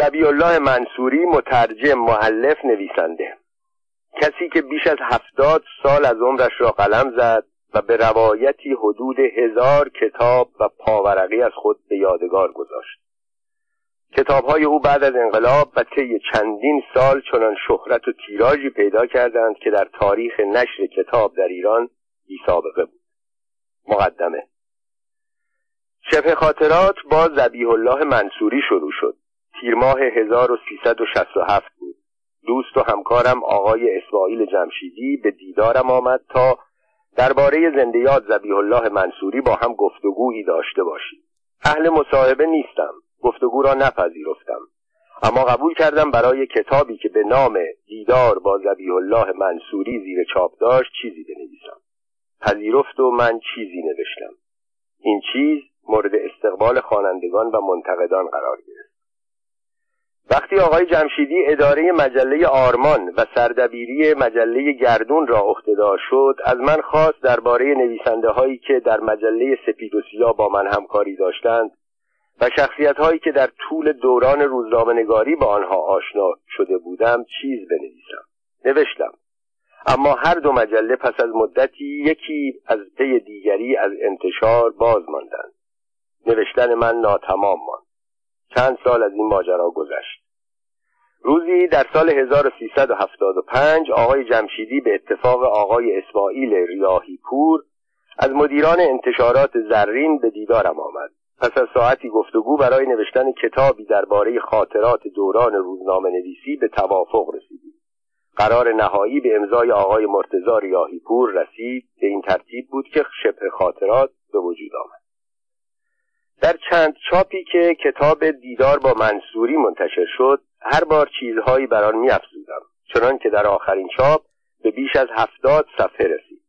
زبی الله منصوری مترجم معلف نویسنده. کسی که بیش از هفتاد سال از عمرش را قلم زد و به روایتی حدود هزار کتاب و پاورقی از خود به یادگار گذاشت. کتابهای او بعد از انقلاب و طی چندین سال چنان شهرت و تیراژی پیدا کردند که در تاریخ نشر کتاب در ایران بی سابقه بود. مقدمه. شبه خاطرات با زبیح الله منصوری شروع شد. تیر ماه 1367 بود. دوست و همکارم آقای اسماعیل جمشیدی به دیدارم آمد تا درباره زنده یاد زبیح الله منصوری با هم گفتگویی داشته باشیم. اهل مصاحبه نیستم. گفتگو را نپذیرفتم. اما قبول کردم برای کتابی که به نام دیدار با زبیح الله منصوری زیر چاپ داشت چیزی بنویسم. پذیرفت و من چیزی نوشتم. این چیز مورد استقبال خوانندگان و منتقدان قرار گرفت. وقتی آقای جمشیدی اداره مجله آرمان و سردبیری مجله گردون را عهدهدار شد از من خواست درباره نویسنده هایی که در مجله سپید و سیاه با من همکاری داشتند و شخصیت هایی که در طول دوران روزنامه‌نگاری با آنها آشنا شده بودم چیز بنویسم. نوشتم اما هر دو مجله پس از مدتی یکی از پی دیگری از انتشار باز ماندند. نوشتن من ناتمام ماند. چند سال از این ماجرا گذشت. روزی در سال 1375 آقای جمشیدی به اتفاق آقای اسماعیل ریاهی پور از مدیران انتشارات زرین به دیدارم آمد. پس از ساعتی گفتگو برای نوشتن کتابی درباره خاطرات دوران روزنامه نویسی به توافق رسیدیم. قرار نهایی به امضای آقای مرتزا ریاهی پور رسید. به این ترتیب بود که شبه خاطرات به وجود آمد. در چند چاپی که کتاب دیدار با منصوری منتشر شد هر بار چیزهایی بر آن میافزودم چنان که در آخرین چاپ به بیش از هفتاد صفحه رسید.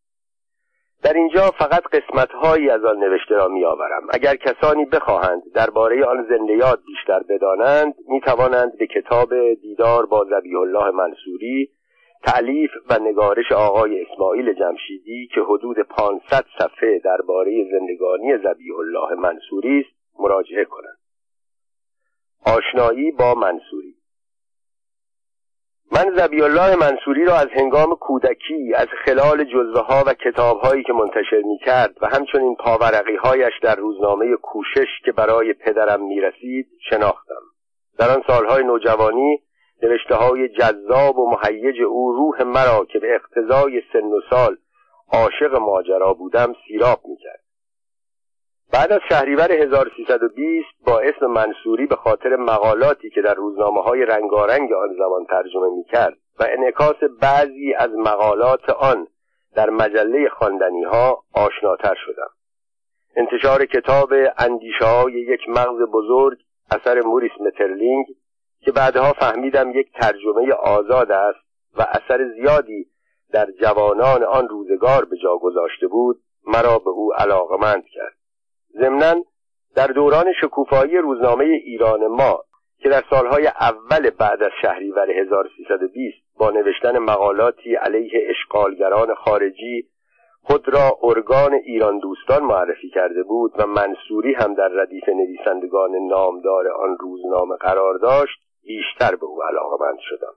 در اینجا فقط قسمتهایی از آن نوشته را میآورم. اگر کسانی بخواهند درباره آن زنده یاد بیشتر بدانند می‌توانند به کتاب دیدار با زبیح الله منصوری تعلیف و نگارش آقای اسماعیل جمشیدی که حدود 500 صفحه درباره زندگانی زبیح الله منصوری است مراجعه کنند. آشنایی با منصوری. من زبی الله منصوری را از هنگام کودکی از خلال جزوه ها و کتاب هایی که منتشر می کرد و همچنین پاورقی هایش در روزنامه کوشش که برای پدرم می رسید شناختم. در آن سالهای نوجوانی نوشته های جذاب و مهیج او روح مرا که به اقتضای سن و سال عاشق ماجرا بودم سیراب می کرد بعد از شهریور 1320 با اسم منصوری به خاطر مقالاتی که در روزنامه های رنگارنگ آن زمان ترجمه می کرد و انعکاس بعضی از مقالات آن در مجله خواندنی ها آشناتر شدم. انتشار کتاب اندیشه های یک مغز بزرگ اثر موریس مترلینگ که بعدها فهمیدم یک ترجمه آزاد است و اثر زیادی در جوانان آن روزگار به جا گذاشته بود مرا به او علاقمند کرد. ضمنا در دوران شکوفایی روزنامه ایران ما که در سالهای اول بعد از شهریور 1320 با نوشتن مقالاتی علیه اشغالگران خارجی خود را ارگان ایران دوستان معرفی کرده بود و منصوری هم در ردیف نویسندگان نامدار آن روزنامه قرار داشت بیشتر به او علاقمند شدم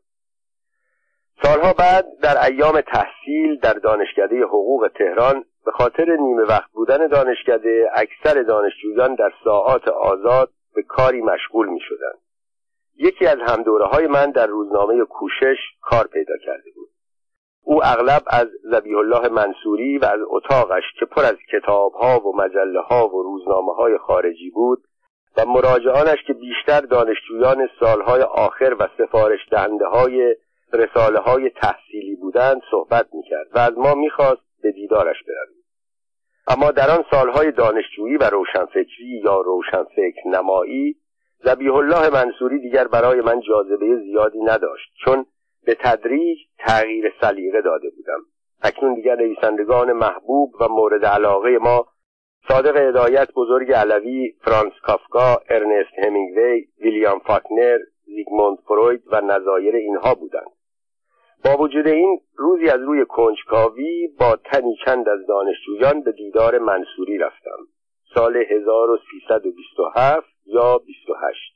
سالها بعد در ایام تحصیل در دانشکده حقوق تهران به خاطر نیمه وقت بودن دانشکده اکثر دانشجویان در ساعات آزاد به کاری مشغول می شدند. یکی از همدوره های من در روزنامه کوشش کار پیدا کرده بود او اغلب از زبیح الله منصوری و از اتاقش که پر از کتاب ها و مجله ها و روزنامه های خارجی بود و مراجعانش که بیشتر دانشجویان سالهای آخر و سفارش دهنده های رساله های تحصیلی بودند صحبت می‌کرد و از ما می‌خواست به دیدارش برویم. اما در آن سالهای دانشجویی و روشنفکری یا روشنفکر نمایی زبیح الله منصوری دیگر برای من جاذبه زیادی نداشت چون به تدریج تغییر سلیقه داده بودم. اکنون دیگر نویسندگان محبوب و مورد علاقه ما صادق هدایت بزرگ علوی فرانس کافکا ارنست همینگوی ویلیام فاکنر زیگموند فروید و نظایر اینها بودند. با وجود این روزی از روی کنجکاوی با تنی چند از دانشجویان به دیدار منصوری رفتم. سال 1327 یا 28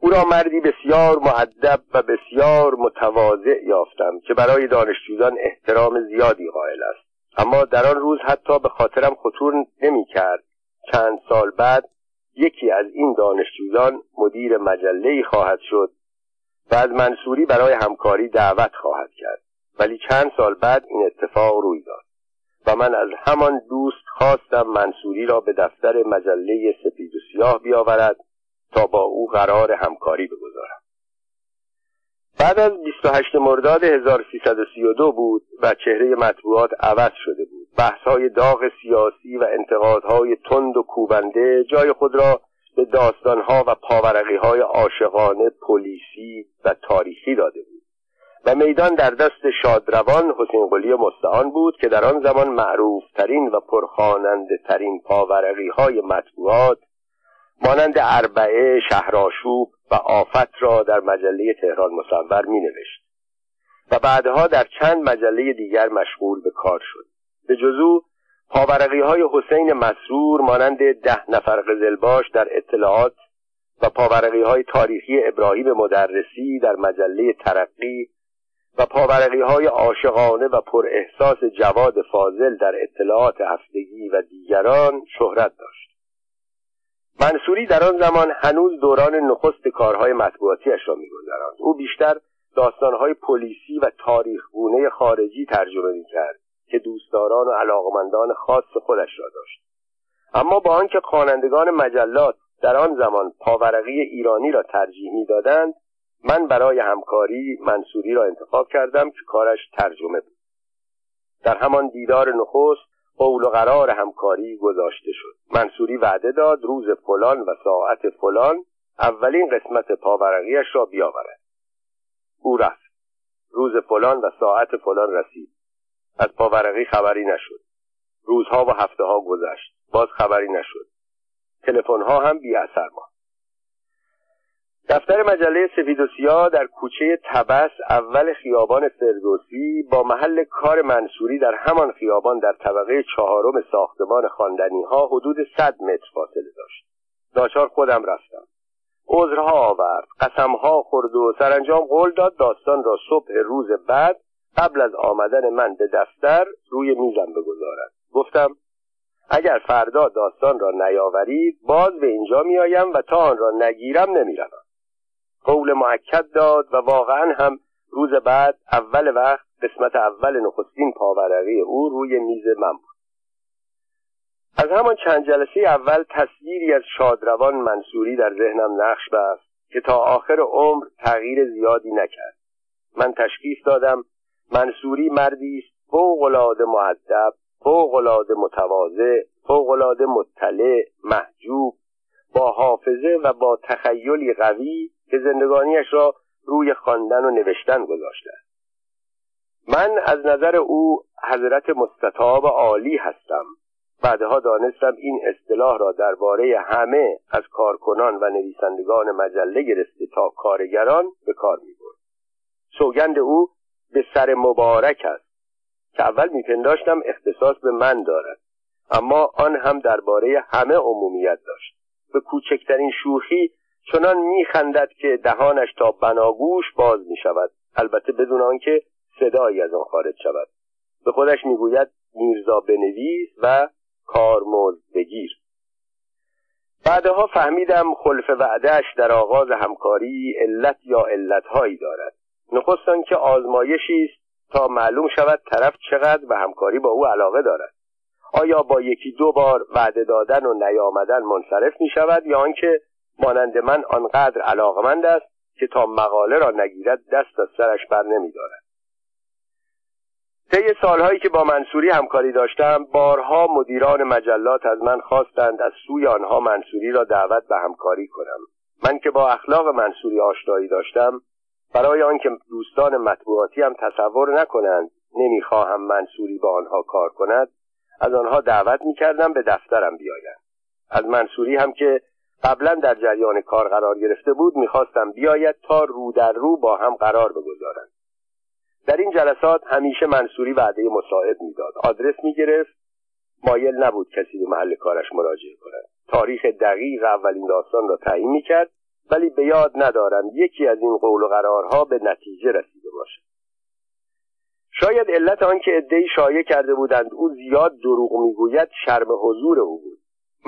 او را مردی بسیار معدب و بسیار متواضع یافتم که برای دانشجویان احترام زیادی قائل است. اما در آن روز حتی به خاطرم خطور نمی کرد چند سال بعد یکی از این دانشجویان مدیر مجله خواهد شد. و از منصوری برای همکاری دعوت خواهد کرد. ولی چند سال بعد این اتفاق روی داد. و من از همان دوست خواستم منصوری را به دفتر مجله سپید و سیاه بیاورد تا با او قرار همکاری بگذارم. بعد از 28 مرداد 1332 بود و چهره مطبوعات عوض شده بود. بحث های داغ سیاسی و انتقادهای تند و کوبنده جای خود را به داستانها و پاورقی های عاشقانه پلیسی و تاریخی داده بود و میدان در دست شادروان حسین قلی مستعان بود که در آن زمان معروف ترین و پرخاننده ترین پاورقی های مطبوعات مانند اربعه شهراشوب و آفت را در مجله تهران مصور می نوشت و بعدها در چند مجله دیگر مشغول به کار شد. به جزو پاورقی های حسین مسرور مانند ده نفر قزلباش در اطلاعات و پاورقی های تاریخی ابراهیم مدرسی در مجله ترقی و پاورقی های عاشقانه و پر احساس جواد فاضل در اطلاعات هفتگی و دیگران شهرت داشت. منصوری در آن زمان هنوز دوران نخست کارهای مطبوعاتیش را میگذراند. او بیشتر داستانهای پلیسی و تاریخگونه خارجی ترجمه می‌کرد که دوستداران و علاقمندان خاص خودش را داشت. اما با آنکه خوانندگان مجلات در آن زمان پاورقی ایرانی را ترجیح می‌دادند من برای همکاری منصوری را انتخاب کردم که کارش ترجمه بود. در همان دیدار نخست قول و قرار همکاری گذاشته شد. منصوری وعده داد روز فلان و ساعت فلان اولین قسمت پاورقیش را بیاورد. او رفت. روز فلان و ساعت فلان رسید. از پاورقی خبری نشد. روزها و هفته ها گذشت. باز خبری نشد. تلفن ها هم بی اثر ماند. دفتر مجله سفید و سیاه در کوچه تبس اول خیابان فردوسی با محل کار منصوری در همان خیابان در طبقه چهارم ساختمان خواندنی ها حدود صد متر فاصله داشت. ناچار خودم رفتم. عذرها آورد قسمها خورد و سرانجام قول داد داستان را صبح روز بعد قبل از آمدن من به دفتر روی میزم بگذارد. گفتم اگر فردا داستان را نیاورید باز به اینجا میآیم و تا آن را نگیرم نمی‌روم. قول معکد داد و واقعا هم روز بعد اول وقت قسمت اول نخستین پاورقی او روی میز من بود. از همان چند جلسه اول تصویری از شادروان منصوری در ذهنم نقش بست که تا آخر عمر تغییر زیادی نکرد. من تشخیص دادم منصوری مردی است فوقالعاده معدب فوقالعاده متواضع فوقالعاده مطلع محجوب با حافظه و با تخیلی قوی که زندگانیش را روی خواندن و نوشتن گذاشته. من از نظر او حضرت مستطاب عالی هستم. بعدها دانستم این اصطلاح را درباره همه از کارکنان و نویسندگان مجله گرفته تا کارگران به کار می‌برد. سوگند او به سر مبارک است که اول میپنداشتم اختصاص به من دارد اما آن هم درباره همه عمومیت داشت. به کوچکترین شوخی چنان میخندد که دهانش تا بناگوش باز می‌شود. البته بدون آنکه صدایی از آن خارج شود. به خودش می‌گوید میرزا بنویس و کارمزد بگیر بعدها فهمیدم خلف وعدهش در آغاز همکاری علت یا علتهایی دارد. نخست که آزمایشی است تا معلوم شود طرف چقدر به همکاری با او علاقه دارد. آیا با یکی دو بار وعده دادن و نیامدن منصرف می شود یا آنکه مانند من آنقدر علاقمند است که تا مقاله را نگیرد دست از سرش بر نمیدارد. طی سالهایی که با منصوری همکاری داشتم بارها مدیران مجلات از من خواستند از سوی آنها منصوری را دعوت به همکاری کنم. من که با اخلاق منصوری آشنایی داشتم برای آنکه دوستان مطبوعاتی هم تصور نکنند نمی‌خواهم منصوری با آنها کار کند از آنها دعوت می‌کردم به دفترم بیایند از منصوری هم که قبلا در جریان کار قرار گرفته بود می‌خواستم بیاید تا رو در رو با هم قرار بگذارند. در این جلسات همیشه منصوری وعده مساعد می‌داد. آدرس می‌گرفت. مایل نبود کسی به محل کارش مراجعه کند. تاریخ دقیق اولین داستان را تعیین می‌کرد ولی به یاد ندارم یکی از این قول و قرارها به نتیجه رسیده باشد. شاید علت آنکه عدهای شایع کرده بودند او زیاد دروغ می‌گوید شرم حضور او بود.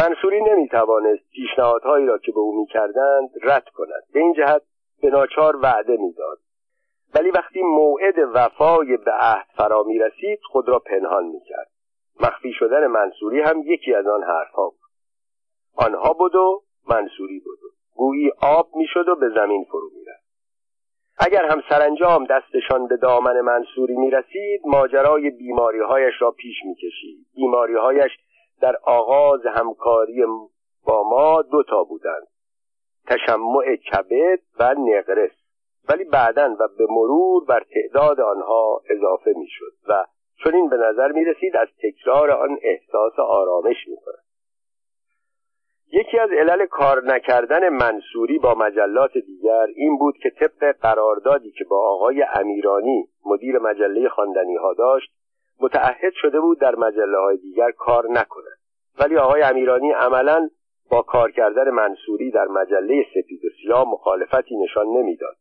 منصوری نمی‌توانست پیشنهادهایی را که به او می‌کردند رد کند. به این جهت به ناچار وعده می‌داد. ولی وقتی موعد وفای به عهد فرا می رسید خود را پنهان می کرد مخفی شدن منصوری هم یکی از آن حرفها بود. آنها بود و منصوری بود گویی آب می‌شد و به زمین فرو می‌رفت. اگر هم سرانجام دستشان به دامن منصوری می رسید ماجرای بیماریهایش را پیش می‌کشید. بیماریهایش در آغاز همکاری با ما دوتا بودند تشمع کبد و نقرس ولی بعدا و به مرور بر تعداد آنها اضافه می‌شد و چون این به نظر می رسید از تکرار آن احساس آرامش می کند. یکی از علل کار نکردن منصوری با مجلات دیگر این بود که طبق قراردادی که با آقای امیرانی مدیر مجله خواندنی ها داشت متعهد شده بود در مجله های دیگر کار نکند. ولی آقای امیرانی عملا با کار کردن منصوری در مجله سپید و سیاه مخالفتی نشان نمی‌داد.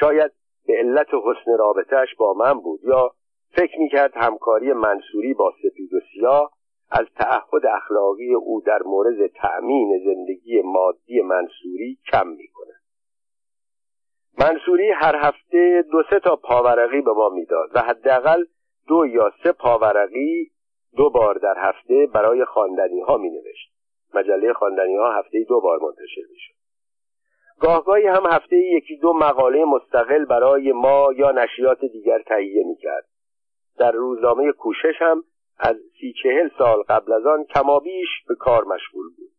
شاید به علت حسن رابطهش با من بود یا فکر می‌کرد همکاری منصوری با سپید و سیاه از تعهد اخلاقی او در مورد تأمین زندگی مادی منصوری کم می‌کنه منصوری هر هفته دو سه تا پاورقی به ما می‌داد و حداقل دو یا سه پاورقی دو بار در هفته برای خواندنی ها می نوشت مجله خواندنی ها هفته دو بار منتشر می شد گاهگاهی هم هفته یکی دو مقاله مستقل برای ما یا نشریات دیگر تهیه می کرد در روزنامه کوشش هم از سی چهل سال قبل از آن کمابیش به کار مشغول بود.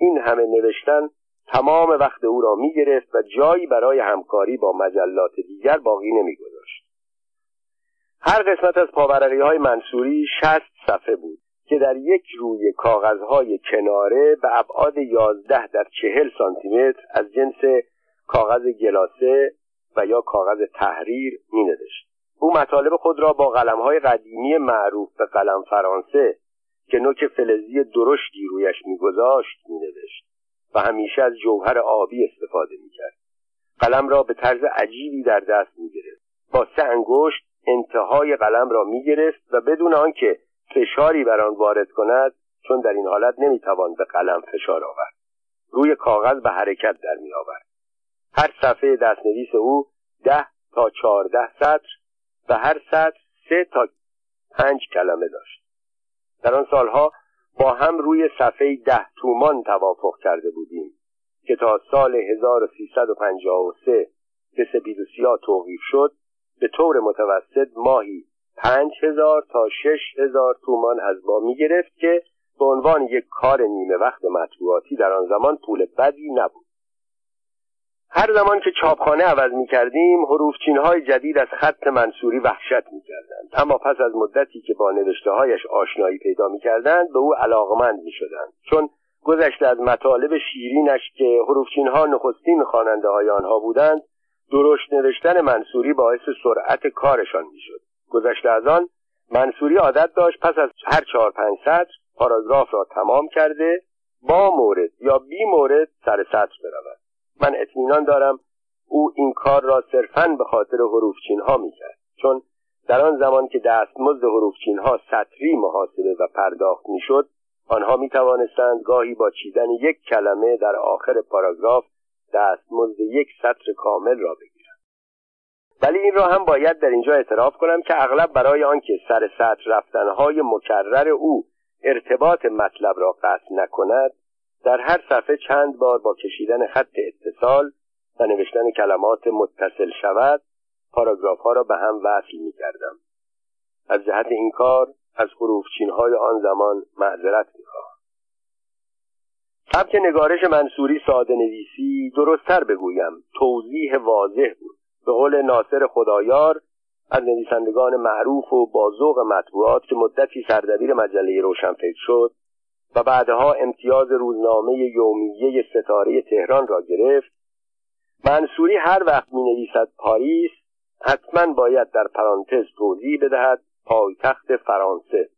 این همه نوشتن تمام وقت او را می گرفت و جایی برای همکاری با مجلات دیگر باقی نمی. هر قسمت از پاورقی های منصوری شست صفحه بود که در یک روی کاغذهای کناره به ابعاد یازده در چهل سانتیمتر از جنس کاغذ گلاسه و یا کاغذ تحریر می نوشت. او مطالب خود را با قلمهای قدیمی معروف به قلم فرانسه که نوک فلزی درشتی رویش میگذاشت مینوشت و همیشه از جوهر آبی استفاده می‌کرد قلم را به طرز عجیبی در دست می‌گرفت با سه انگشت انتهای قلم را می‌گرفت و بدون آنکه فشاری بر آن وارد کند چون در این حالت نمی‌توان به قلم فشار آورد. روی کاغذ به حرکت در میآورد. هر صفحه دستنویس او ده تا چهارده سطر و هر سطر سه تا پنج کلمه داشت. در آن سالها با هم روی صفحه ده تومان توافق کرده بودیم که تا سال 1353 به سپید و سیاه توقیف شد به طور متوسط ماهی پنج هزار تا شش هزار تومان از ما می گرفت که به عنوان یک کار نیمه وقت مطبوعاتی در آن زمان پول بدی نبود هر زمان که چاپخانه عوض می کردیم حروفچین های جدید از خط منصوری وحشت می کردند. اما پس از مدتی که با نوشته هایش آشنایی پیدا می کردند به او علاقمند می شدند. چون گذشته از مطالب شیرینش که حروفچین ها نخستین خواننده های آنها بودند درشت نوشتن منصوری باعث سرعت کارشان می شد. گذشته از آن منصوری عادت داشت پس از هر چهار پنج سطر پاراگراف را تمام کرده با مورد یا بی مورد سر سطر برود من اطمینان دارم او این کار را صرفا به خاطر حروفچین ها می‌کرد چون در آن زمان که دستمزد حروفچین ها سطری محاسبه و پرداخت می‌شد آنها می توانستند گاهی با چیدن یک کلمه در آخر پاراگراف دستمزد یک سطر کامل را بگیرند ولی این را هم باید در اینجا اعتراف کنم که اغلب برای آنکه سر سطر رفتنهای مکرر او ارتباط مطلب را قطع نکند در هر صفحه چند بار با کشیدن خط اتصال و نوشتن کلمات متصل شود پاراگراف ها را به هم وصل می کردم. از جهت این کار از حروفچین های آن زمان معذرت می خواهم. سبک نگارش منصوری ساده نویسی درستتر بگویم. توضیح واضح بود. به قول ناصر خدایار از نویسندگان معروف و با ذوق مطبوعات که مدتی سردبیر مجله روشنفکر شد و بعدها امتیاز روزنامه یومیه ستاره تهران را گرفت منصوری هر وقت می نویسد پاریس حتما باید در پرانتز توضیح بدهد پایتخت فرانسه.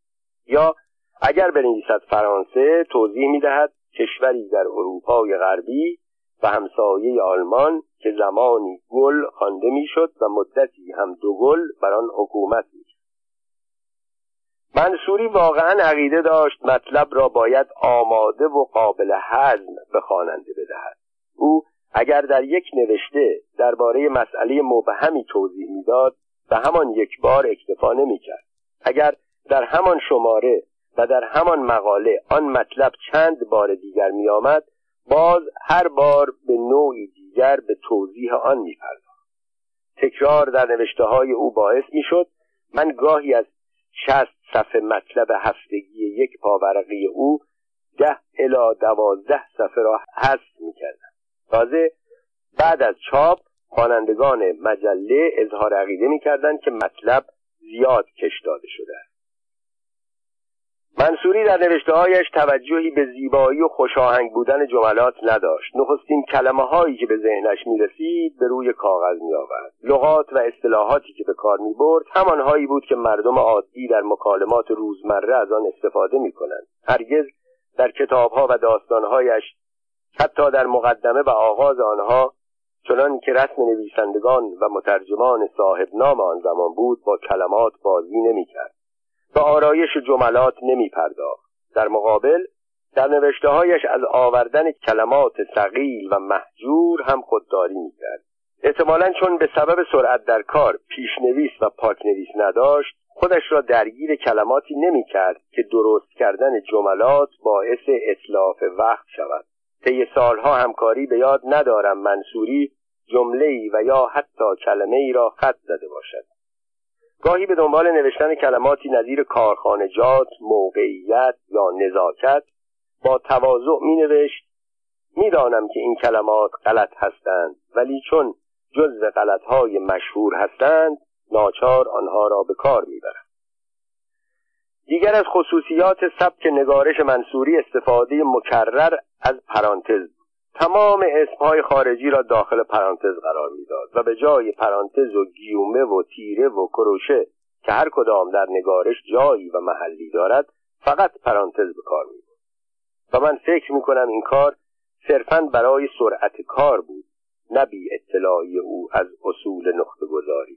یا اگر بنویسد فرانسه توضیح می دهد کشوری در اروپای غربی و همسایه آلمان که زمانی گل خوانده می‌شد و مدتی هم دو گل بر آن حکومت می منصوری واقعا عقیده داشت مطلب را باید آماده و قابل هضم به خواننده بدهد. او اگر در یک نوشته درباره مسئله مبهمی توضیح می‌داد به همان یک بار اکتفا نمی‌کرد. اگر در همان شماره و در همان مقاله آن مطلب چند بار دیگر میآمد باز هر بار به نوعی دیگر به توضیح آن میپرداخت. تکرار در نوشته های او باعث می‌شد من گاهی از شست صفحه مطلب هفتگی یک پاورقی او ده الا دوازده صفحه را حذف می‌کردم. تازه بعد از چاپ خوانندگان مجله اظهار عقیده می‌کردند که مطلب زیاد کش داده شده است. منصوری در نوشتههایش توجهی به زیبایی و خوشاهنگ بودن جملات نداشت. نخستین کلمه هایی که به ذهنش می رسید به روی کاغذ می آورد لغات و اصطلاحاتی که به کار می برد همانهایی بود که مردم عادی در مکالمات روزمره از آن استفاده می کنند هرگز در کتابها و داستانهایش حتی در مقدمه و آغاز آنها چنان که رسم نویسندگان و مترجمان صاحب نام آن زمان بود با کلمات بازی نمی کرد به آرایش جملات نمی پرداخت در مقابل در نوشته هایش از آوردن کلمات ثقیل و محجور هم خودداری می کرد احتمالا چون به سبب سرعت در کار پیشنویس و پاکنویس نداشت خودش را درگیر کلماتی نمی کرد که درست کردن جملات باعث اطلاف وقت شود. طی سالها همکاری به یاد ندارم منصوری جمله ای و یا حتی کلمه ای را خط زده باشد. گاهی به دنبال نوشتن کلماتی نظیر کارخانجات موقعیت یا نزاکت با تواضع می نوشت می‌دانم که این کلمات غلط هستند ولی چون جزو غلطهای مشهور هستند ناچار آنها را به کار می‌برم. دیگر از خصوصیات سبک نگارش منصوری استفاده مکرر از پرانتز تمام اسمهای خارجی را داخل پرانتز قرار می‌داد و به جای پرانتز و گیومه و تیره و کروشه که هر کدام در نگارش جایی و محلی دارد فقط پرانتز به کار می و من فکر می کنم این کار صرفا برای سرعت کار بود نه بی اطلاعی او از اصول نقطه گذاری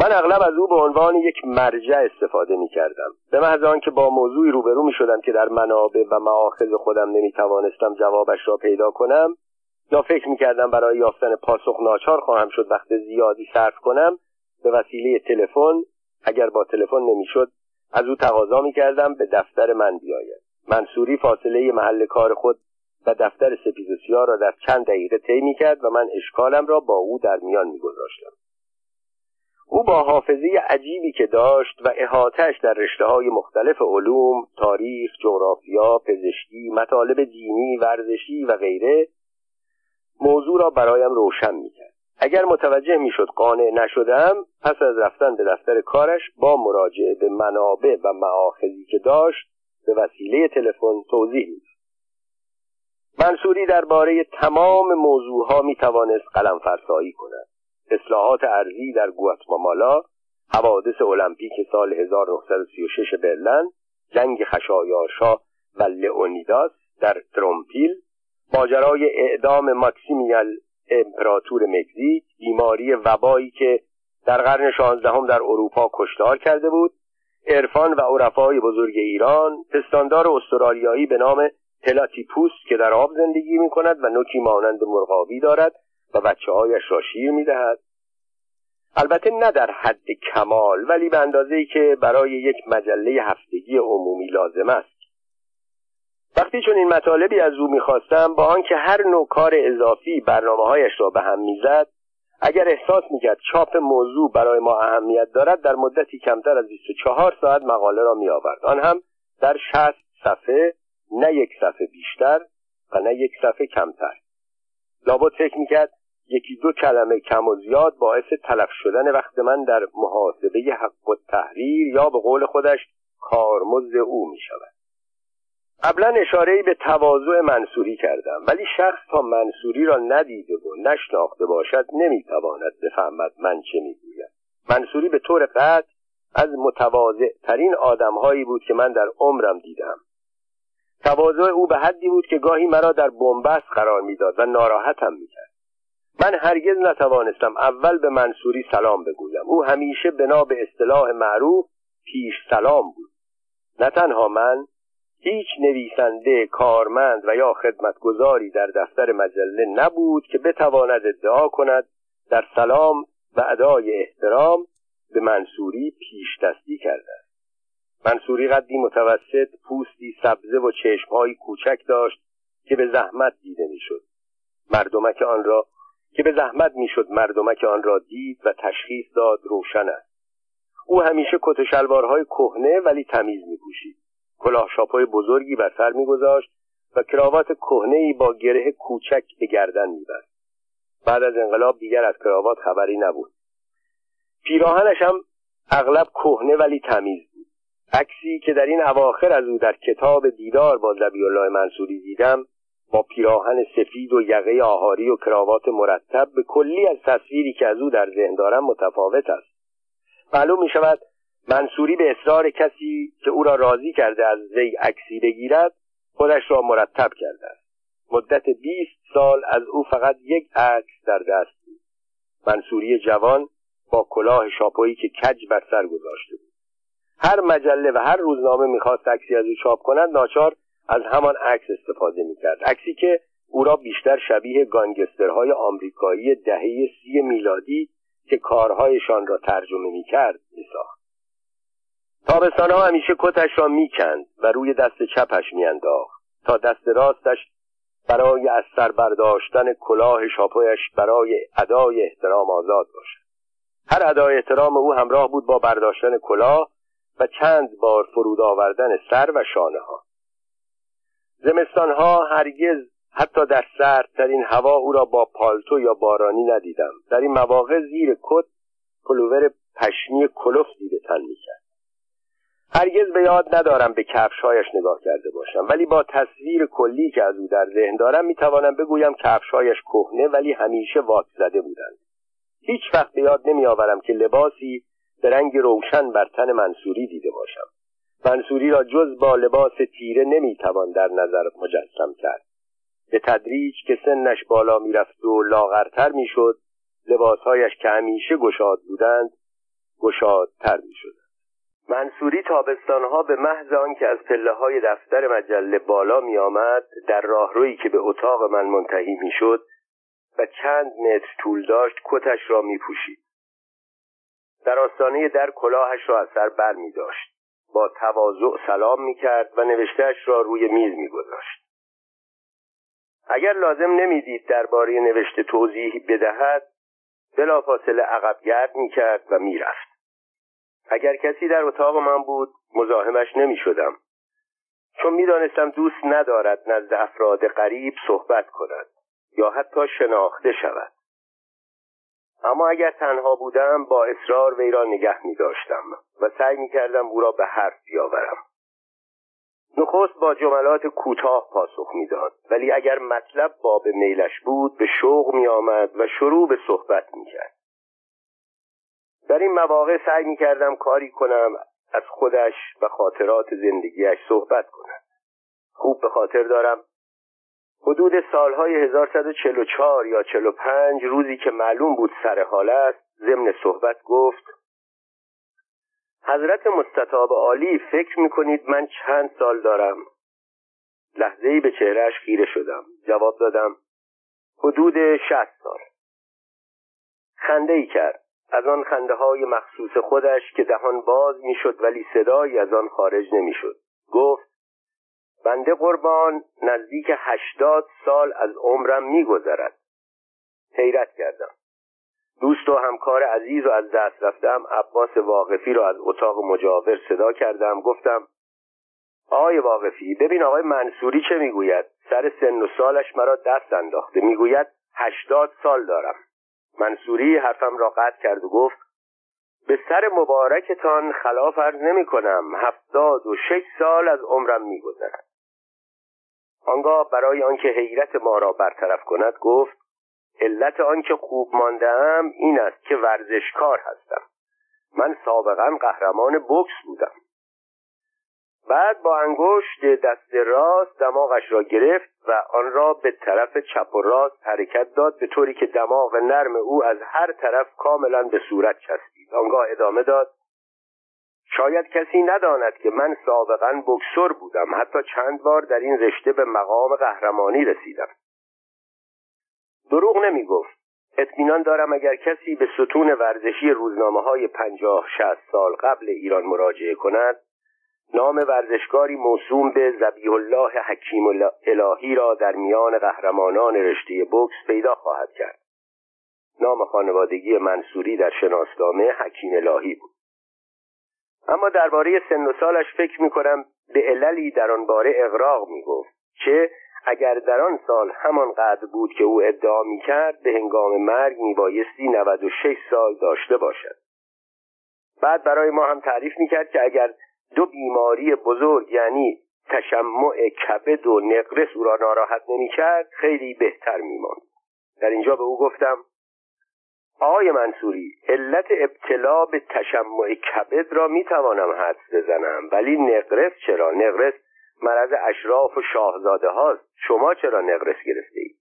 من اغلب از او به عنوان یک مرجع استفاده می کردم به محض آنکه با موضوعی روبرو می شدم که در منابع و معاخذ خودم نمی توانستم جوابش را پیدا کنم یا فکر می کردم برای یافتن پاسخ ناچار خواهم شد وقت زیادی صرف کنم به وسیله تلفن اگر با تلفن نمی‌شد از او تقاضا می کردم به دفتر من بیاید منصوری فاصله محل کار خود و دفتر سپید را در چند دقیقه طی می کرد و من اشکالم را با او در میان می گذاشتم. او با حافظه عجیبی که داشت و احاتش در رشته های مختلف علوم، تاریخ، جغرافیا، پزشکی، مطالب دینی، ورزشی و غیره موضوع را برایم روشن می‌کرد. اگر متوجه می‌شد قانع نشدم پس از رفتن به دفتر کارش با مراجعه به منابع و معاخذی که داشت به وسیله تلفن توضیح می‌داد منصوری درباره تمام موضوعها می توانست قلم فرسایی کند اصلاحات ارزی در گواتمالا حوادث المپیک سال 1936 برلن جنگ خشایارشا و لئونیداس در ترموپیل ماجرای اعدام ماکسیمیلین امپراتور مکزیک بیماری وبایی که در قرن شانزدهم در اروپا کشتار کرده بود عرفان و عرفای بزرگ ایران پستاندار استرالیایی به نام پلاتیپوس که در آب زندگی می کند و نوکی مانند مرغابی دارد و بچه هایش را شیر می دهد. البته نه در حد کمال ولی به اندازه ای که برای یک مجله هفتگی عمومی لازم است. وقتی چون این مطالبی از او می‌خواستم با آنکه هر نوع کار اضافی برنامه هایش را به هم می‌زد اگر احساس می‌کرد چاپ موضوع برای ما اهمیت دارد در مدتی کمتر از 24 ساعت مقاله را میآورد. آن هم در 60 صفحه نه یک صفحه بیشتر و نه یک صفحه کمتر. لابد فکر می‌کرد یکی دو کلمه کم و زیاد باعث تلف شدن وقت من در محاسبه حق و تحریر یا به قول خودش کارمزد او می شود. قبلا اشاره به تواضع منصوری کردم ولی شخص تا منصوری را ندیده و نشناخته باشد نمی‌تواند بفهمد من چه می‌گویم. منصوری به طور قطع از متواضع ترین آدم هایی بود که من در عمرم دیدم. تواضع او به حدی بود که گاهی مرا در بنبست قرار می‌داد و ناراحتم می‌کرد. من هرگز نتوانستم اول به منصوری سلام بگویم. او همیشه بنا به اصطلاح معروف پیش سلام بود. نه تنها من هیچ نویسنده کارمند و یا خدمتگذاری در دفتر مجله نبود که بتواند ادعا کند در سلام و ادای احترام به منصوری پیش دستی کرده منصوری قدی متوسط پوستی سبزه و چشمهایی کوچک داشت که به زحمت دیده می‌شد. مردمک آن را که به زحمت می‌شد مردمک آن را دید و تشخیص داد روشن است. او همیشه کت شلوارهای کهنه ولی تمیز میپوشید. کلاه شاپای بزرگی بر سر میگذاشت و کراوات کهنه با گره کوچک به گردن میبست. بعد از انقلاب دیگر از کراوات خبری نبود. پیراهنش هم اغلب کهنه ولی تمیز بود. عکسی که در این اواخر از او در کتاب دیدار با زبی الله منصوری دیدم با پیراهن سفید و یقه آهاری و کراوات مرتب به کلی از تصویری که از او در ذهن دارم متفاوت است. معلوم می شود منصوری به اصرار کسی که او را راضی کرده از وی عکسی بگیرد خودش را مرتب کرده است. مدت بیست سال از او فقط یک عکس در دست بود. منصوری جوان با کلاه شاپویی که کج بر سر گذاشته بود. هر مجله و هر روزنامه می‌خواست عکسی از او چاپ کند ناچار از همان عکس استفاده می‌کرد. عکسی که او را بیشتر شبیه گانگسترهای آمریکایی دهه سی میلادی که کارهایشان را ترجمه می‌کرد میساخت. تابستانها همیشه کتش را می‌کند و روی دست چپش میانداخت تا دست راستش برای از سر برداشتن کلاه شاپویش برای ادای احترام آزاد باشد. هر ادای احترام او همراه بود با برداشتن کلاه و چند بار فرود آوردن سر و شانه ها زمستان ها هرگز حتی در سردترین هوا او را با پالتو یا بارانی ندیدم. در این مواقع زیر کت پلوور پشمی کلفتی به تن می‌کرد. هرگز به یاد ندارم به کفشهایش نگاه کرده باشم ولی با تصویر کلی که از او در ذهن دارم می‌توانم بگویم کفشهایش کهنه ولی همیشه واک زده بودند. هیچ وقت به یاد نمیآورم که لباسی به رنگ روشن بر تن منصوری دیده باشم. منصوری را جز با لباس تیره نمی‌توان در نظر مجسم کرد به تدریج که سنش بالا می‌رفت و لاغرتر می‌شد لباسهایش که همیشه گشاد بودند گشادتر می‌شد منصوری تابستانها به محض آنکه از پله های دفتر مجله بالا می آمد در راهرویی که به اتاق من منتهی می و چند متر طول داشت کتش را می پوشید. در آستانه در کلاهش را از سر بر می داشت. با تواضع سلام می کرد و نوشتهش را روی میز می گذاشت. اگر لازم نمی‌دید درباره نوشته توضیح بدهد بلافاصله عقب گرد می کرد و می‌رفت. اگر کسی در اتاق من بود مزاحمش نمی شدم چون می‌دانستم دوست ندارد نزد افراد غریب صحبت کند یا حتی شناخته شود اما اگر تنها بودم با اصرار وی را نگه می داشتم و سعی می کردم او را به حرف بیاورم. نخست با جملات کوتاه پاسخ می‌داد ولی اگر مطلب باب میلش بود به شوق می آمد و شروع به صحبت می کرد در این مواقع سعی می کردم کاری کنم از خودش و خاطرات زندگیش صحبت کنم خوب به خاطر دارم. حدود سالهای 1144 یا 45 روزی که معلوم بود سر حال است ضمن صحبت گفت حضرت مستطاب عالی فکر می کنید من چند سال دارم؟ لحظه ای به چهرهش خیره شدم. جواب دادم حدود شست سال. خنده ای کرد. از آن خنده های مخصوص خودش که دهان باز می‌شد ولی صدایی از آن خارج نمی‌شد. گفت بنده قربان نزدیک هشتاد سال از عمرم میگذرد. حیرت کردم. دوست و همکار عزیز و از دست رفتم عباس واقفی را از اتاق مجاور صدا کردم گفتم آقای واقفی ببین آقای منصوری چه می‌گوید؟ سر سن و سالش مرا دست انداخته. می‌گوید هشتاد سال دارم. منصوری حرفم را قطع کرد و گفت به سر مبارکتان خلاف عرض نمی کنم هفتاد و شش سال از عمرم می گذرد. آنگاه برای آنکه حیرت ما را برطرف کند گفت علت آنکه خوب ماندم این است که ورزشکار هستم. من سابقا قهرمان بکس بودم. بعد با انگشت دست راست دماغش را گرفت و آن را به طرف چپ و راست حرکت داد به طوری که دماغ نرم او از هر طرف کاملا به صورت چسبید. آنگاه ادامه داد شاید کسی نداند که من سابقا بکسور بودم. حتی چند بار در این رشته به مقام قهرمانی رسیدم. دروغ نمی گفت اطمینان دارم اگر کسی به ستون ورزشی روزنامه های پنجاه شست سال قبل ایران مراجعه کند نام ورزشکاری موسوم به زبیح الله حکیم الهی را در میان قهرمانان رشته بوکس پیدا خواهد کرد. نام خانوادگی منصوری در شناسنامه حکیم الهی بود. اما درباره سن و سالش فکر می کنم به عللی در آن باره اغراق می گفت که اگر در آن سال همان قدر بود که او ادعا می کرد به هنگام مرگ می بایستی 96 سال داشته باشد بعد برای ما هم تعریف می کرد که اگر دو بیماری بزرگ یعنی تشمع کبد و نقرس او را ناراحت نمی کرد خیلی بهتر می ماند. در اینجا به او گفتم آقای منصوری علت ابتلا به تشمع کبد را می توانم حدس بزنم ولی نقرس چرا؟ نقرس مرض اشراف و شاهزاده هاست. شما چرا نقرس گرفته اید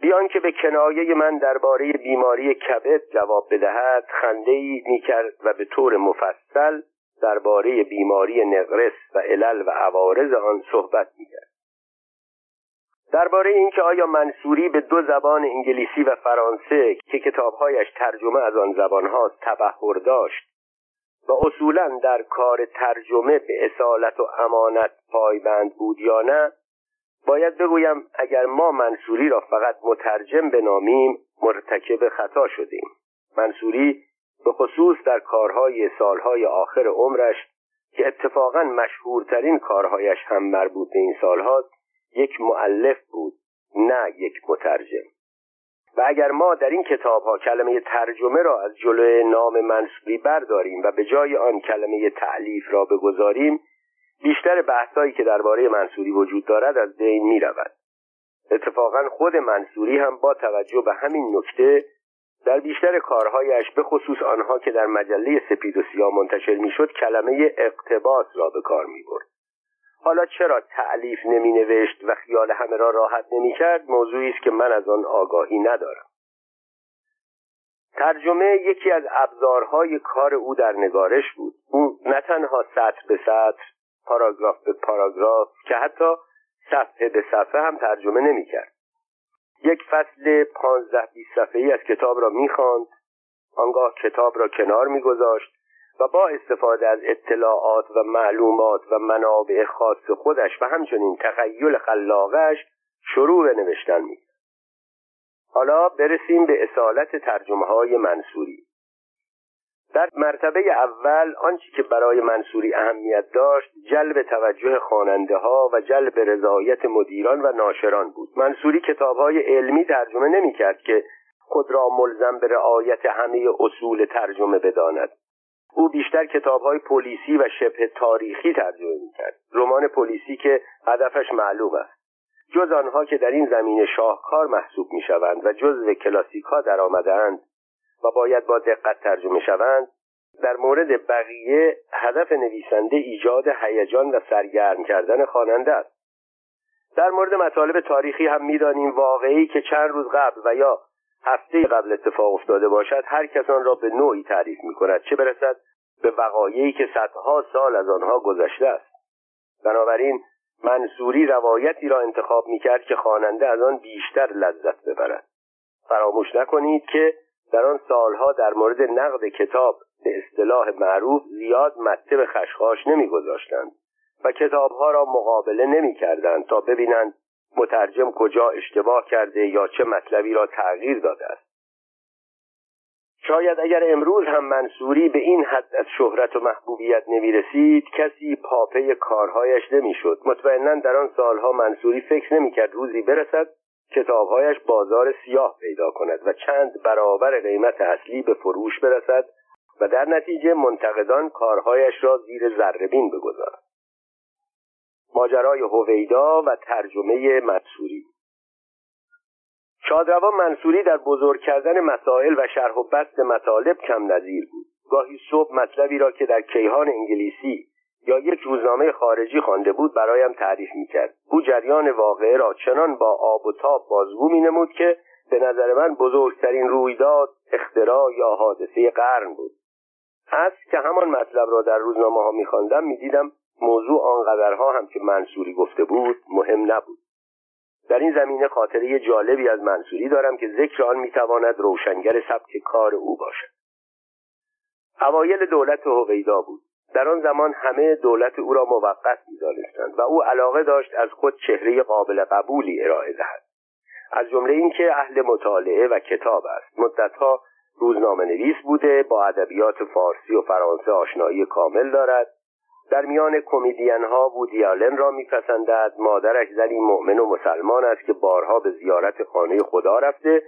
بیان که به کنایه من درباره بیماری کبد جواب بدهد خنده ای می کرد و به طور مفصل درباره بیماری نقرس و علل و عوارض آن صحبت می کرد درباره اینکه آیا منصوری به دو زبان انگلیسی و فرانسه که کتابهایش ترجمه از آن زبان هاست تبهر داشت و اصولا در کار ترجمه به اصالت و امانت پایبند بود یا نه باید بگویم اگر ما منصوری را فقط مترجم بنامیم مرتکب خطا شدیم. منصوری به خصوص در کارهای سالهای آخر عمرش که اتفاقا مشهورترین کارهایش هم مربوط به این سالهاست یک معلف بود نه یک مترجم و اگر ما در این کتاب ها کلمه ترجمه را از جلوی نام منصوری برداریم و به جای آن کلمه تعلیف را بگذاریم بیشتر بحثایی که درباره منصوری وجود دارد از بین می رود. اتفاقا خود منصوری هم با توجه به همین نکته در بیشتر کارهایش به خصوص آنها که در مجله سپید و سیاه منتشر می‌شد کلمه اقتباس را به کار می برد. حالا چرا تعلیف نمی نوشت و خیال همه را راحت نمی کرد موضوعی است که من از آن آگاهی ندارم. ترجمه یکی از ابزارهای کار او در نگارش بود. او نه تنها سطر به سطر پاراگراف به پاراگراف که حتی صفحه به صفحه هم ترجمه نمی کرد یک فصل پانزده بیست صفحه‌ای از کتاب را می‌خواند. آنگاه کتاب را کنار میگذاشت. و با استفاده از اطلاعات و معلومات و منابع خاص خودش و همچنین تخیل خلاقش شروع به نوشتن می حالا برسیم به اصالت ترجمه های منصوری. در مرتبه اول آنچه که برای منصوری اهمیت داشت جلب توجه خواننده ها و جلب رضایت مدیران و ناشران بود. منصوری کتاب های علمی ترجمه نمی کرد که خود را ملزم به رعایت همه اصول ترجمه بداند. او بیشتر کتابهای پلیسی و شبه تاریخی ترجمه می‌کرد. رمان پلیسی که هدفش معلوم است. جز آنها که در این زمینه شاهکار محسوب می‌شوند و جزو کلاسیک ها در آمدهاند و باید با دقت ترجمه شوند در مورد بقیه هدف نویسنده ایجاد هیجان و سرگرم کردن خواننده است. در مورد مطالب تاریخی هم می‌دانیم واقعی که چند روز قبل و یا هفته قبل اتفاق افتاده باشد هر کس آن را به نوعی تعریف می کند چه برسد؟ به وقایعی که صدها سال از آنها گذشته است. بنابراین منصوری روایتی را انتخاب می کرد که خواننده از آن بیشتر لذت ببرد. فراموش نکنید که در آن سالها در مورد نقد کتاب به اصطلاح معروف زیاد مته به خشخاش نمیگذاشتند و کتابها را مقابله نمی‌کردند تا ببینند مترجم کجا اشتباه کرده یا چه مطلبی را تغییر داده است؟ شاید اگر امروز هم منصوری به این حد از شهرت و محبوبیت نمی رسید کسی پاپه کارهایش نمی‌شد. مطمئنا در آن سالها منصوری فکر نمی‌کرد روزی برسد کتابهایش بازار سیاه پیدا کند و چند برابر قیمت اصلی به فروش برسد و در نتیجه منتقدان کارهایش را زیر ذربین بگذارند. ماجرای هویدا و ترجمه منصوری شادروان منصوری در بزرگ کردن مسائل و شرح و بست مطالب کم نظیر بود. گاهی صبح مطلبی را که در کیهان انگلیسی یا یک روزنامه خارجی خوانده بود برایم تعریف می‌کرد. او جریان واقعه را چنان با آب و تاب بازگو مینمود که به نظر من بزرگترین رویداد اختراع یا حادثه قرن بود. از که همان مطلب را در روزنامه ها میخواندم می‌دیدم موضوع آنقدرها هم که منصوری گفته بود مهم نبود. در این زمینه خاطره جالبی از منصوری دارم که ذکر آن می‌تواند روشنگر سبک کار او باشد. اوایل دولت هویدا بود. در آن زمان همه دولت او را موقت می‌دانستند و او علاقه داشت از خود چهره قابل قبولی ارائه دهد. از جمله اینکه اهل مطالعه و کتاب است. مدتها روزنامه نویس بوده با ادبیات فارسی و فرانسه آشنایی کامل دارد. در میان کمدین ها بودیالن را میپسندد. مادرش زنی مؤمن و مسلمان است که بارها به زیارت خانه خدا رفته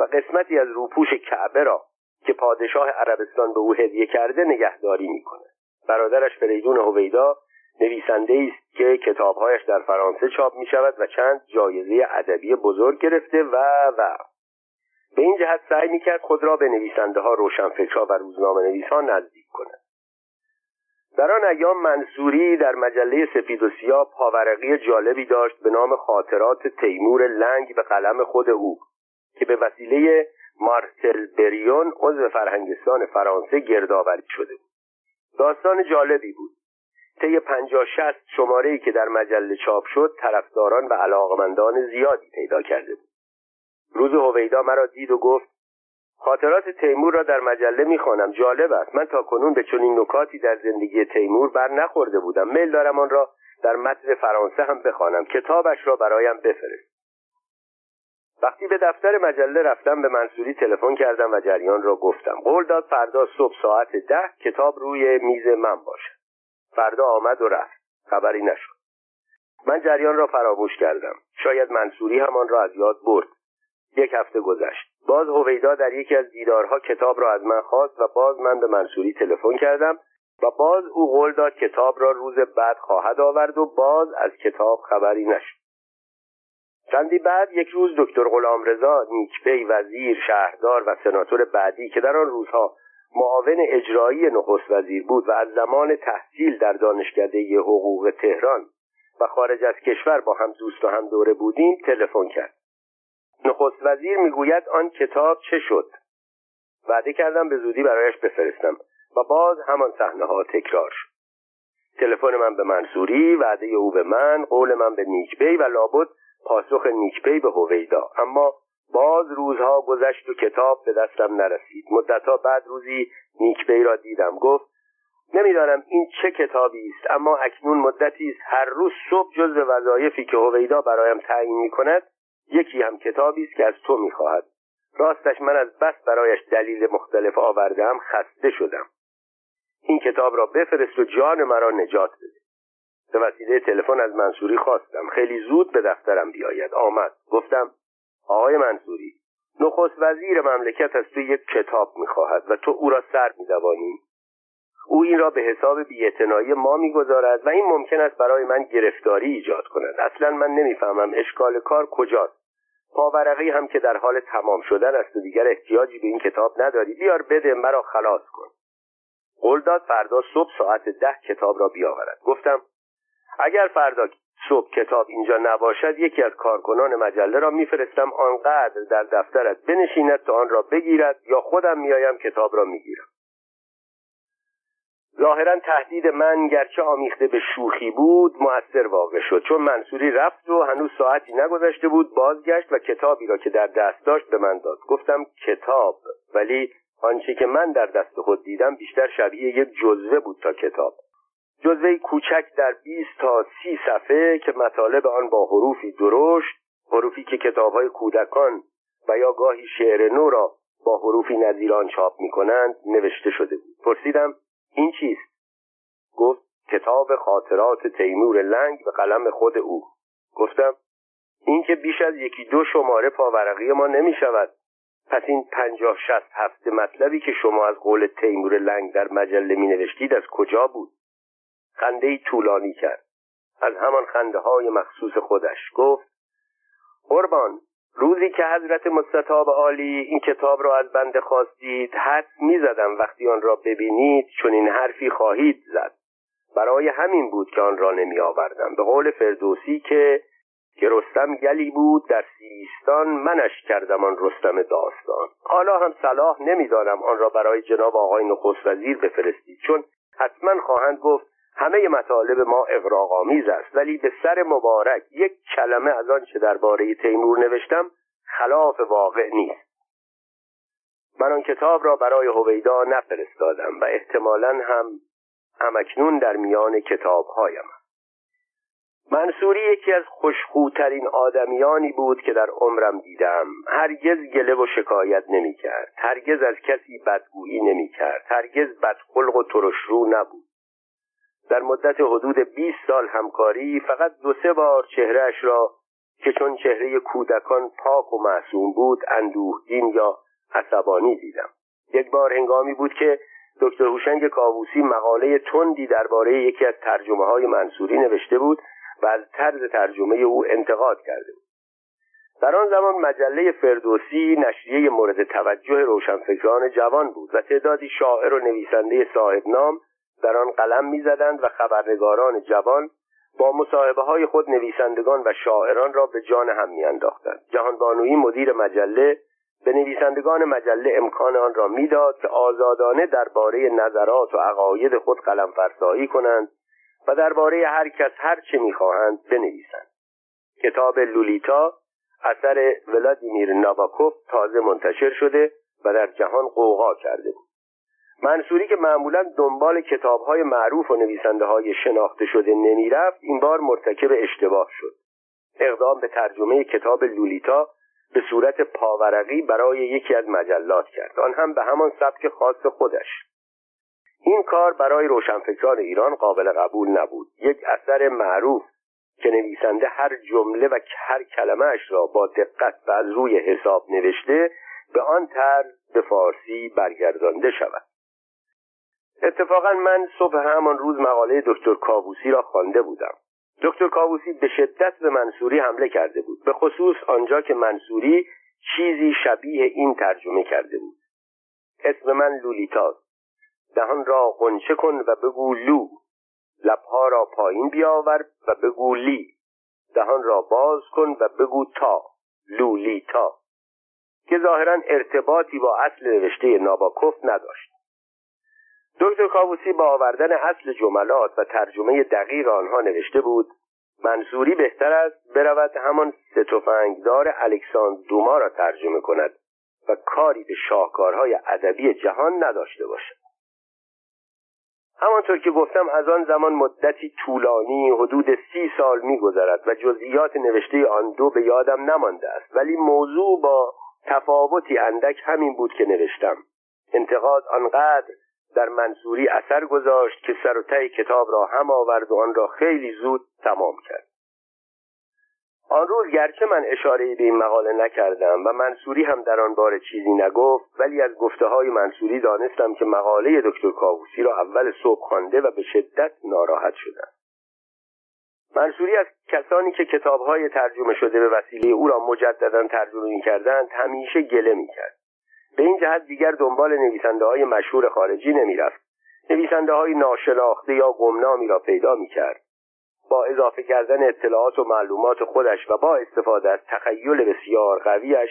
و قسمتی از روپوش کعبه را که پادشاه عربستان به او هدیه کرده نگهداری می‌کند. برادرش فریدون هویدا نویسنده است که کتابهایش در فرانسه چاپ می شود و چند جایزه ادبی بزرگ گرفته و و. به این جهت سعی می کرد خود را به نویسنده ها روشنفکرها و روزنامه نویسان نزدیک کند. در آن ایام منصوری در مجله سفید و سیاه پاورقی جالبی داشت به نام خاطرات تیمور لنگ به قلم خود او که به وسیله مارتل بریون عضو فرهنگستان فرانسه گردآوری شده بود. داستان جالبی بود. طی پنجاه شست شماره ای که در مجله چاپ شد طرفداران و علاقمندان زیادی پیدا کرده بود. روز هویدا مرا دید و گفت خاطرات تیمور را در مجله می‌خوانم. جالب است. من تا کنون به چنین نکاتی در زندگی تیمور بر نخورده بودم. میل دارم آن را در متن فرانسه هم بخوانم. کتابش را برایم بفرست. وقتی به دفتر مجله رفتم به منصوری تلفن کردم و جریان را گفتم. قول داد فردا صبح ساعت ده کتاب روی میز من باشد. فردا آمد و رفت. خبری نشد. من جریان را فراموش کردم. شاید منصوری همان را از یاد برد. یک هفته گذشت. باز هویدا در یکی از دیدارها کتاب را از من خواست و باز من به منصوری تلفن کردم و باز او قول داد کتاب را روز بعد خواهد آورد و باز از کتاب خبری نشد. چندی بعد یک روز دکتر غلامرضا نیکپی وزیر شهردار و سناتور بعدی که در آن روزها معاون اجرایی نخست وزیر بود و از زمان تحصیل در دانشکده حقوق تهران و خارج از کشور با هم دوست و هم دوره بودیم تلفن کرد. نخست وزیر می‌گوید آن کتاب چه شد؟ وعده کردم به زودی برایش بفرستم و باز همان صحنه ها تکرار شد. تلفن من به منصوری وعده او به من قول من به نیکبی و لابد پاسخ نیکپی به هویدا. اما باز روزها گذشت و کتاب به دستم نرسید. مدتها بعد روزی نیکپی را دیدم. گفت نمی‌دانم این چه کتابی است اما اکنون مدتی است هر روز صبح جز وظایفی که هویدا برایم تعیین می کند یکی هم کتابی است که از تو می‌خواهد. راستش من از بس برایش دلیل مختلف آوردم خسته شدم. این کتاب را بفرست و جان مرا نجات بده. به وسیله تلفن از منصوری خواستم. خیلی زود به دفترم بیاید. آمد. گفتم آقای منصوری نخست وزیر مملکت از تو یک کتاب می‌خواهد و تو او را سر میدوانی. او این را به حساب بیاعتنایی ما می‌گذارد و این ممکن است برای من گرفتاری ایجاد کند. اصلا من نمی‌فهمم اشکال کار کجاست. پاورقی هم که در حال تمام شدن است و دیگر احتیاجی به این کتاب نداری بیار بده مرا خلاص کن. قول داد فردا صبح ساعت ده کتاب را بیاورد. گفتم اگر فردا صبح کتاب اینجا نباشد یکی از کارکنان مجله را میفرستم آنقدر در دفترت بنشیند تا آن را بگیرد یا خودم میآیم کتاب را می‌گیرم. ظاهرا تهدید من گرچه آمیخته به شوخی بود مؤثر واقع شد. چون منصوری رفت و هنوز ساعتی نگذشته بود بازگشت و کتابی را که در دست داشت به من داد. گفتم کتاب. ولی آنچه که من در دست خود دیدم بیشتر شبیه یک جزوه بود تا کتاب. جزوه کوچک در 20 تا سی صفحه که مطالب آن با حروفی درشت حروفی که کتابهای کودکان و یا گاهی شعر نو را با حروفی نظیر آن چاپ می کنند نوشته شده بود. پرسیدم این چیست؟ گفت کتاب خاطرات تیمور لنگ به قلم خود او. گفتم این که بیش از یکی دو شماره پاورقی ما نمی شود. پس این پنجاه شست هفته مطلبی که شما از قول تیمور لنگ در مجله می نوشتید از کجا بود؟ خنده ای طولانی کرد. از همان خنده های مخصوص خودش گفت قربان روزی که حضرت مستطاب عالی این کتاب را از بنده خواستید حد می‌زدم وقتی آن را ببینید چون این حرفی خواهید زد. برای همین بود که آن را نمی آوردم به قول فردوسی که که رستم گلی بود در سیستان منش کردم آن رستم داستان. حالا هم صلاح نمی‌دانم آن را برای جناب آقای نخست وزیر بفرستید چون حتما خواهند گفت همه مطالب ما اغراقآمیز است ولی به سر مبارک یک کلمه از آن چه درباره تیمور نوشتم خلاف واقع نیست. من آن کتاب را برای هویدا نفرستادم و احتمالا هم همکنون در میان کتابهایم. منصوری یکی از خوشخوترین آدمیانی بود که در عمرم دیدم. هرگز گله و شکایت نمی کرد هرگز از کسی بدگویی نمی کرد هرگز بدخلق و ترشرو نبود. در مدت حدود 20 سال همکاری فقط دو سه بار چهرهش را که چون چهره کودکان پاک و معصوم بود اندوهگین یا عصبانی دیدم. یک بار هنگامی بود که دکتر هوشنگ کاووسی مقاله تندی درباره یکی از ترجمه های منصوری نوشته بود و از طرز ترجمه او انتقاد کرده بود. در آن زمان مجله فردوسی نشریه مورد توجه روشنفکران جوان بود و تعدادی شاعر و نویسنده صاحب نام در آن قلم می‌زدند و خبرنگاران جوان با مصاحبه های خود نویسندگان و شاعران را به جان هم میانداختند. جهانبانویی مدیر مجله به نویسندگان مجله امکان آن را می‌داد که آزادانه درباره نظرات و عقاید خود قلم فرسایی کنند و درباره هر کس هر چه می‌خواهند بنویسند. کتاب لولیتا اثر ولادیمیر ناباکوف تازه منتشر شده و در جهان قوقا کرده بود. منصوری که معمولا دنبال کتابهای معروف و نویسنده های شناخته شده نمی‌رفت این بار مرتکب اشتباه شد. اقدام به ترجمه کتاب لولیتا به صورت پاورقی برای یکی از مجلات کرد. آن هم به همان سبک خاص خودش. این کار برای روشنفکران ایران قابل قبول نبود. یک اثر معروف که نویسنده هر جمله و هر کلمهش را با دقت و از روی حساب نوشته به آن طرز به فارسی برگردانده شود. اتفاقا من صبح همان روز مقاله دکتر کابوسی را خوانده بودم. دکتر کابوسی به شدت به منصوری حمله کرده بود. به خصوص آنجا که منصوری چیزی شبیه این ترجمه کرده بود. اسم من لولیتاست دهان را قنچه کن و بگو لو. لبها را پایین بیاور و بگو لی. دهان را باز کن و بگو تا. لولیتا. که ظاهرا ارتباطی با اصل نوشته ناباکوف نداشت. دکتر کاووسی با آوردن اصل جملات و ترجمه دقیق آنها نوشته بود منصوری بهتر است برود همان ستفنگدار الکساندر دوما را ترجمه کند و کاری به شاهکارهای ادبی جهان نداشته باشد. همانطور که گفتم از آن زمان مدتی طولانی حدود سی سال میگذرد و جزئیات نوشته آن دو به یادم نمانده است. ولی موضوع با تفاوتی اندک همین بود که نوشتم. انتقاد آنقدر در منصوری اثر گذاشت که سر و کتاب را هم آورد و آن را خیلی زود تمام کرد. آن روز گرچه من اشاره به این مقاله نکردم و منصوری هم در آن باره چیزی نگفت ولی از گفته های منصوری دانستم که مقاله دکتر کاووسی را اول صبح خوانده و به شدت ناراحت شدم. منصوری از کسانی که کتابهای ترجمه شده به وسیله او را مجددا ترجمه کردند همیشه گله می‌کرد. به این جهت دیگر دنبال نویسنده های مشهور خارجی نمی‌رفت. نویسنده های ناشناخته یا گمنامی را پیدا می‌کرد. با اضافه کردن اطلاعات و معلومات خودش و با استفاده از تخیل بسیار قویش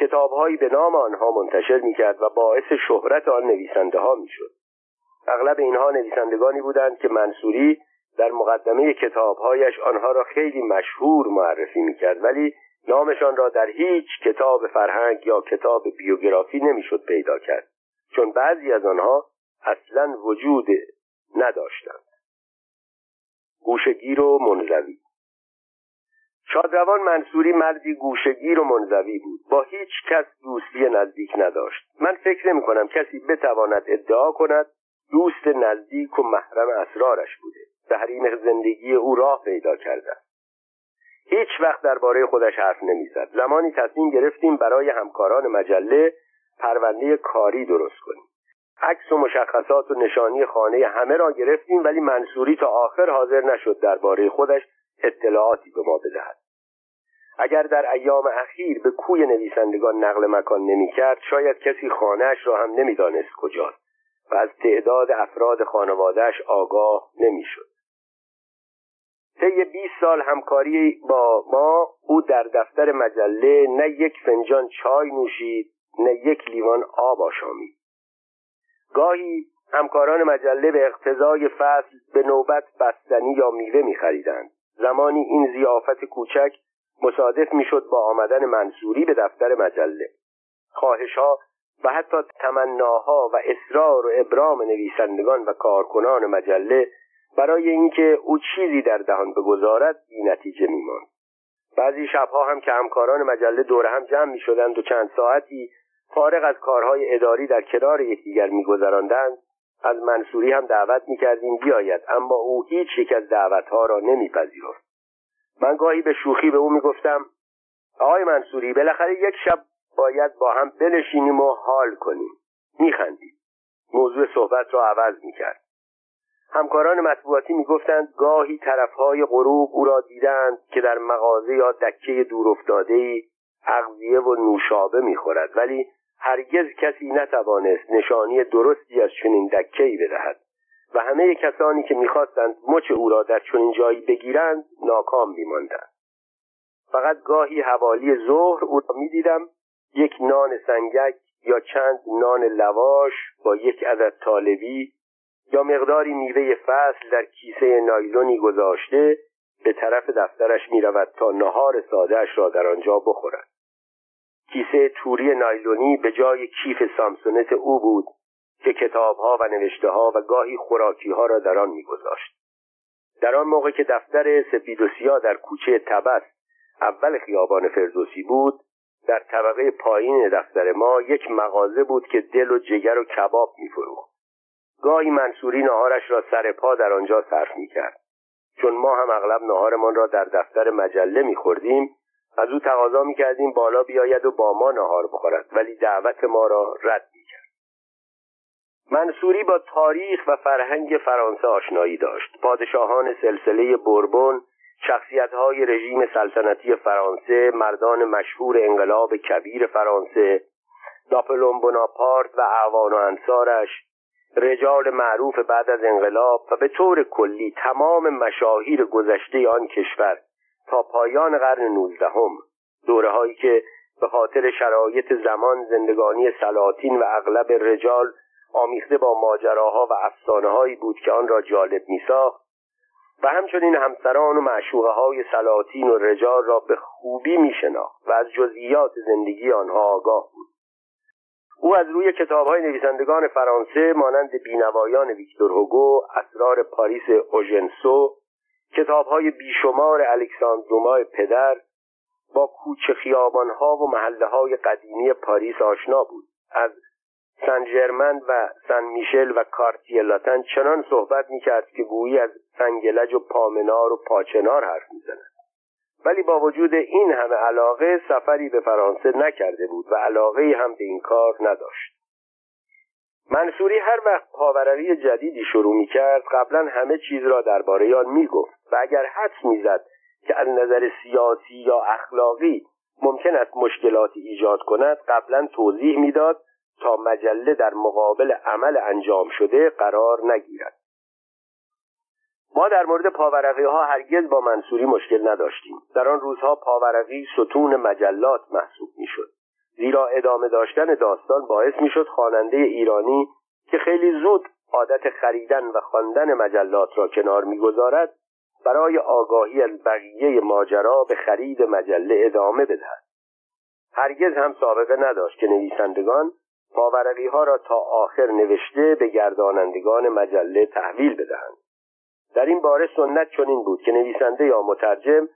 کتابهایی به نام آنها منتشر می‌کرد و باعث شهرت آن نویسنده ها می‌شد. اغلب اینها نویسندگانی بودند که منصوری در مقدمه کتابهایش آنها را خیلی مشهور معرفی می‌کرد ولی نامشان را در هیچ کتاب فرهنگ یا کتاب بیوگرافی نمی‌شد پیدا کرد چون بعضی از آنها اصلا وجود نداشتند. گوشگیر و منزوی شادروان منصوری مردی گوشگیر و منزوی بود. با هیچ کس دوستی نزدیک نداشت. من فکر نمی کنم کسی بتواند ادعا کند دوست نزدیک و محرم اسرارش بوده. به حریم زندگی او راه پیدا کرده. هیچ وقت درباره خودش حرف نمی‌زد. زمانی تصمیم گرفتیم برای همکاران مجله پرونده کاری درست کنیم. عکس و مشخصات و نشانی خانه همه را گرفتیم ولی منصوری تا آخر حاضر نشد درباره خودش اطلاعاتی به ما بدهد. اگر در ایام اخیر به کوی نویسندگان نقل مکان نمی‌کرد شاید کسی خانهاش را هم نمی‌دانست کجاست و از تعداد افراد خانوادهش آگاه نمی‌شد. طی 20 سال همکاری با ما او در دفتر مجله نه یک فنجان چای نوشید نه یک لیوان آب آشامید. گاهی همکاران مجله به اقتضای فصل به نوبت بستنی یا میوه میخریدند. زمانی این زیافت کوچک مصادف می‌شد با آمدن منصوری به دفتر مجله. خواهشها و حتی تمناها و اصرار و ابرام نویسندگان و کارکنان مجله برای اینکه او چیزی در دهان بگذارد بی نتیجه میماند. بعضی شبها هم که همکاران مجله دور هم جمع می شدند و چند ساعتی فارغ از کارهای اداری در کنار یکدیگر میگذراندند از منصوری هم دعوت می‌کردیم بیاید اما او هیچ یک از دعوتها را نمیپذیرفت. من گاهی به شوخی به او می‌گفتم آقای منصوری بالاخره یک شب باید با هم بنشینیم و حال کنیم. میخندید. موضوع صحبت را عوض می‌کرد. همکاران مطبوعاتی می‌گفتند گاهی طرفهای غروب او را دیدند که در مغازه یا دکه دور افتاده اغذیه و نوشابه می‌خورد ولی هرگز کسی نتوانست نشانی درستی از چنین دکهای بدهد و همه کسانی که می‌خواستند مچ او را در چنین جایی بگیرند ناکام میماندند فقط گاهی حوالی ظهر او را می‌دیدم یک نان سنگک یا چند نان لواش با یک عدد طالبی یا مقداری میوه فصل در کیسه نایلونی گذاشته به طرف دفترش می رود تا نهار سادهش را در آنجا بخورد. کیسه توری نایلونی به جای کیف سامسونت او بود که کتابها و نوشته ها و گاهی خوراکی ها را در آن میگذاشت. در آن موقع که دفتر سپید و سیاه در کوچه تبس اول خیابان فردوسی بود در طبقه پایین دفتر ما یک مغازه بود که دل و جگر و کباب میفروخت. گاهی منصوری نهارش را سر پا در آنجا صرف می‌کرد. چون ما هم اغلب نهارمان را در دفتر مجله میخوردیم از او تقاضا می‌کردیم بالا بیاید و با ما نهار بخورد ولی دعوت ما را رد می‌کرد. منصوری با تاریخ و فرهنگ فرانسه آشنایی داشت. پادشاهان سلسله بربون شخصیتهای رژیم سلطنتی فرانسه مردان مشهور انقلاب کبیر فرانسه ناپلون بناپارت و اعوان و انصارش رجال معروف بعد از انقلاب و به طور کلی تمام مشاهیر گذشته آن کشور تا پایان قرن نوزدهم دوره هایی که به خاطر شرایط زمان زندگانی سلاطین و اغلب رجال آمیخته با ماجراها و افسانه هایی بود که آن را جالب میساخت و همچنین همسران و معشوقه های سلاطین و رجال را به خوبی میشناخت و از جزئیات زندگی آنها آگاه بود. او از روی کتاب های نویسندگان فرانسه مانند بینوایان ویکتور هوگو اسرار پاریس اوژنسو کتاب های بیشمار الکساندر دومای پدر با کوچه خیابان ها و محله های قدیمی پاریس آشنا بود. از سن جرمن و سن میشل و کارتیه لاتن چنان صحبت می‌کرد که گویی از سنگلج و پامنار و پاچنار حرف می‌زند. ولی با وجود این همه علاقه سفری به فرانسه نکرده بود و علاقه هم به این کار نداشت. منصوری هر وقت پاورقی جدیدی شروع می کرد قبلا همه چیز را درباره آن می گفت و اگر حدس می‌زد که از نظر سیاسی یا اخلاقی ممکن است مشکلاتی ایجاد کند قبلا توضیح می‌داد تا مجله در مقابل عمل انجام شده قرار نگیرد. ما در مورد پاورقی ها هرگز با منصوری مشکل نداشتیم. در آن روزها پاورقی ستون مجلات محسوب می‌شد. زیرا ادامه داشتن داستان باعث می‌شد خواننده ایرانی که خیلی زود عادت خریدن و خواندن مجلات را کنار می‌گذارد برای آگاهی از بقیه ماجرا به خرید مجله ادامه بدهد. هرگز هم سابقه نداشت که نویسندگان پاورقی ها را تا آخر نوشته به گردانندگان مجله تحویل بدهند. در این باره سنت چنین بود که نویسنده یا مترجم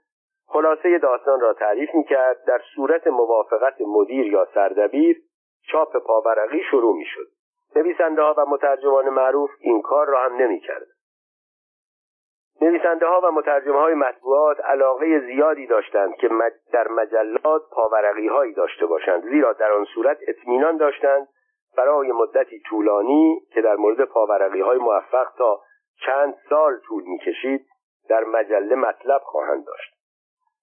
خلاصه داستان را تعریف می کرد در صورت موافقت مدیر یا سردبیر چاپ پاورقی شروع می شد نویسنده ها و مترجمان معروف این کار را هم نمی کرد. نویسنده ها و مترجمه های مطبوعات علاقه زیادی داشتند که در مجلات پاورقی هایی داشته باشند زیرا در آن صورت اطمینان داشتند برای مدتی طولانی که در مورد پاورقی های موفق تا چند سال طول می‌کشید در مجله مطلب خواهند داشت.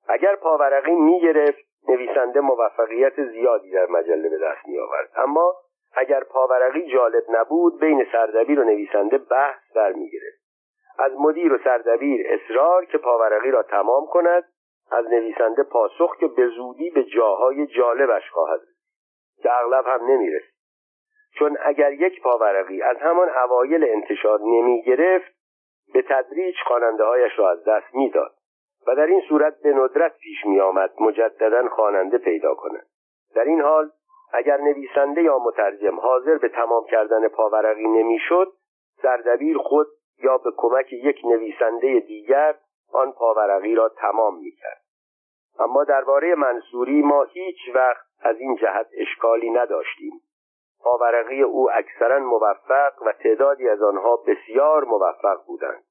اگر پاورقی می‌گرفت نویسنده موفقیت زیادی در مجله به دست می آورد اما اگر پاورقی جالب نبود بین سردبیر و نویسنده بحث در می‌گرفت از مدیر و سردبیر اصرار که پاورقی را تمام کند از نویسنده پاسخ که به زودی به جاهای جالبش خواهد که اغلب هم نمی‌رسید. چون اگر یک پاورقی از همان اوایل انتشار نمی گرفت به تدریج خواننده هایش را از دست می‌داد و در این صورت به ندرت پیش می آمد مجددا خواننده پیدا کند. در این حال اگر نویسنده یا مترجم حاضر به تمام کردن پاورقی نمی‌شد سردبیر خود یا به کمک یک نویسنده دیگر آن پاورقی را تمام می‌کرد. اما درباره منصوری ما هیچ وقت از این جهت اشکالی نداشتیم. پاورقی او اکثرا موفق و تعدادی از آنها بسیار موفق بودند.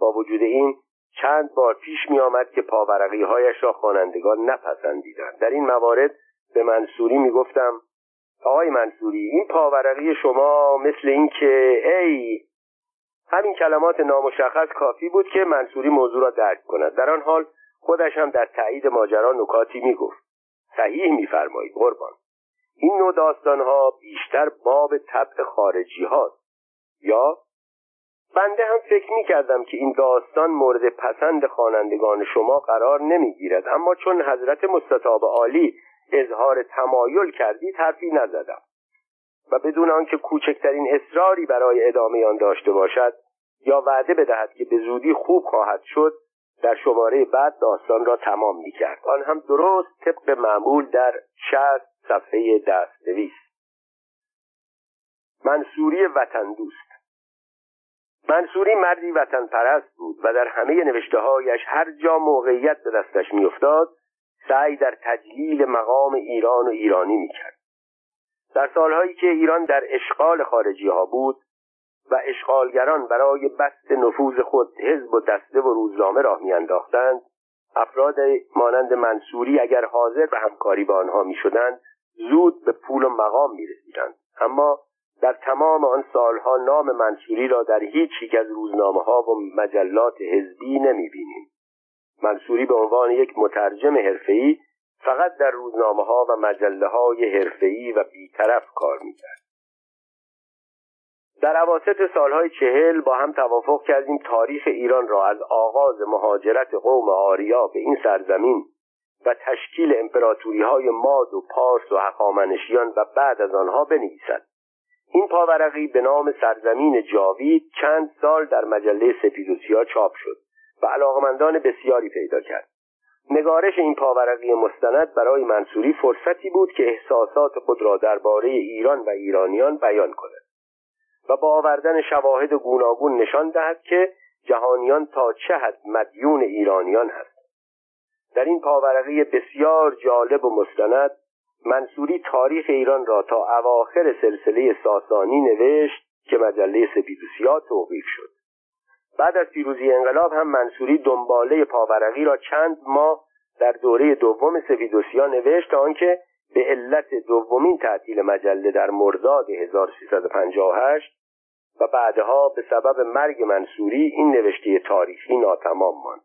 با وجود این چند بار پیش می آمد که پاورقی هایش را خوانندگان نپسندیدند. در این موارد به منصوری می گفتم آقای منصوری این پاورقی شما مثل اینکه ای همین کلمات نامشخص کافی بود که منصوری موضوع را درک کند. در آن حال خودش هم در تایید ماجرا نکاتی می‌گفت. صحیح میفرمایید قربان. این نوع داستانها بیشتر باب طبع خارجی هاست یا بنده هم فکر می کردم که این داستان مورد پسند خوانندگان شما قرار نمی گیرد اما چون حضرت مستطاب عالی اظهار تمایل کردید حرفی نزدم. و بدون آنکه کوچکترین اصراری برای ادامه آن داشته باشد یا وعده بدهد که به زودی خوب خواهد شد در شماره بعد داستان را تمام می کرد آن هم درست طبق معمول در شهست صفحه دست دویست منصوری وطن دوست منصوری مردی وطن پرست بود و در همه نوشته هایش هر جا موقعیت به دستش میافتاد سعی در تجلیل مقام ایران و ایرانی می‌کرد. در سالهایی که ایران در اشغال خارجی ها بود و اشغالگران برای بست نفوذ خود حزب و دسته و روزنامه راه میانداختند افراد مانند منصوری اگر حاضر به همکاری با آنها می‌شدند زود به پول و مقام می‌رسیدند اما در تمام آن سالها نام منصوری را در هیچ یک از روزنامه ها و مجلات حزبی نمی بینیم. منصوری به عنوان یک مترجم حرفه‌ای فقط در روزنامه ها و مجله های حرفه‌ای و بیطرف کار می‌کرد. در عواسط سالهای چهل با هم توافق کردیم تاریخ ایران را از آغاز مهاجرت قوم آریا به این سرزمین و تشکیل امپراتوری های ماد و پارس و حقامنشیان و بعد از آنها بنویسد. این پاورقی به نام سرزمین جاوید چند سال در مجله سپید و سیاه چاپ شد و علاقمندان بسیاری پیدا کرد. نگارش این پاورقی مستند برای منصوری فرصتی بود که احساسات خود را درباره ایران و ایرانیان بیان کند و با آوردن شواهد گوناگون نشان دهد که جهانیان تا چه حد مدیون ایرانیان هست در این پاورقی بسیار جالب و مستند منصوری تاریخ ایران را تا اواخر سلسله ساسانی نوشت که مجله سپیدوسیا توقیف شد. بعد از پیروزی انقلاب هم منصوری دنباله پاورقی را چند ماه در دوره دوم سپیدوسیا نوشت تا آنکه به علت دومین تعطیل مجله در مرداد 1358 و بعدها به سبب مرگ منصوری این نوشته تاریخی ناتمام ماند.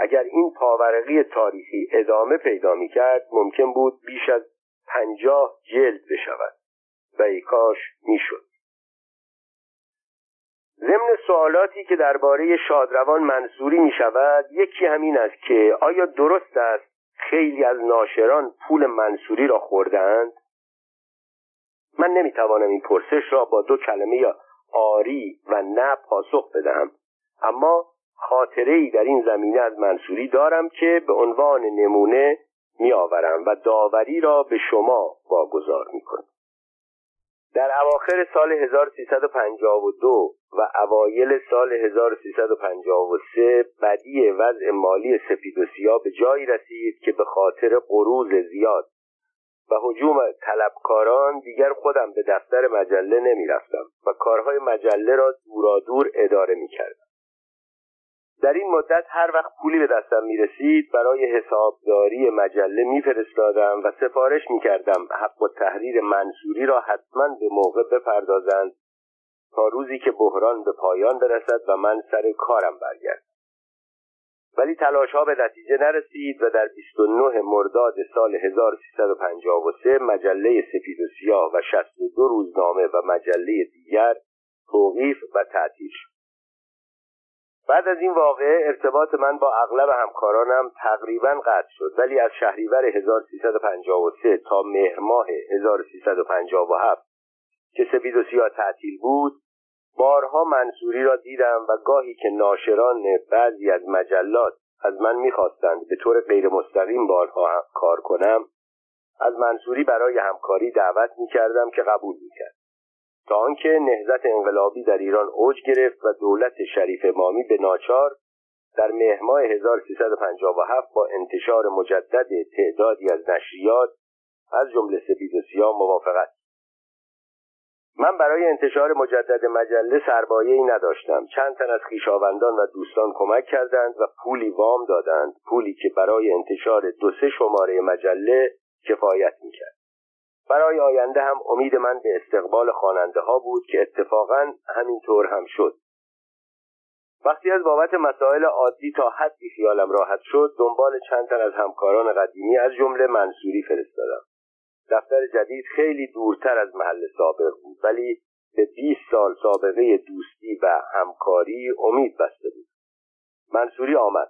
اگر این پاورقی تاریخی ادامه پیدا می کرد ممکن بود بیش از پنجاه جلد بشود و ای کاش می شد ضمن سوالاتی که درباره شادروان منصوری می شود یکی همین است که آیا درست است خیلی از ناشران پول منصوری را خوردند من نمی‌توانم این پرسش را با دو کلمه یا آری و نه پاسخ بدهم اما خاطره ای در این زمینه از منصوری دارم که به عنوان نمونه میآورم و داوری را به شما واگذار می‌کنم در اواخر سال 1352 و اوایل سال 1353 بدی وضع مالی سپید و سیاه به جایی رسید که به خاطر قروض زیاد و حجوم طلبکاران دیگر خودم به دفتر مجله نمی رفتم و کارهای مجله را دورادور اداره می کردم. در این مدت هر وقت پولی به دستم می رسید برای حسابداری مجله می فرستادم و سفارش می کردم حق و تحریر منصوری را حتما به موقع بپردازند تا روزی که بحران به پایان برسد و من سر کارم برگردم. ولی تلاش ها به نتیجه نرسید و در 29 مرداد سال 1353 مجله سپید و سیاه و 62 روزنامه و مجله دیگر توقیف و تعطیل شد. بعد از این واقعه ارتباط من با اغلب همکارانم تقریبا قطع شد ولی از شهریور 1353 تا مهر ماه 1357 که سپید و سیاه تعطیل بود بارها منصوری را دیدم و گاهی که ناشران بعضی از مجلات از من می‌خواستند به طور غیر مستقیم بارها کار کنم از منصوری برای همکاری دعوت می‌کردم که قبول می‌کرد. تا آنکه نهضت انقلابی در ایران اوج گرفت و دولت شریف امامی به ناچار در مهماه 1357 با انتشار مجدد تعدادی از نشریات از جمله سپید و سیاه موافقت من برای انتشار مجدد مجله سربایه ای نداشتم. چند تن از خویشاوندان و دوستان کمک کردند و پولی وام دادند پولی که برای انتشار دو سه شماره مجله کفایت می‌کرد. برای آینده هم امید من به استقبال خواننده ها بود که اتفاقا همینطور هم شد. وقتی از بابت مسائل عادی تا حدی خیالم راحت شد دنبال چند تن از همکاران قدیمی از جمله منصوری فرستادم. دفتر جدید خیلی دورتر از محل سابق بود ولی به 20 سال سابقه دوستی و همکاری امید بسته بود. منصوری آمد.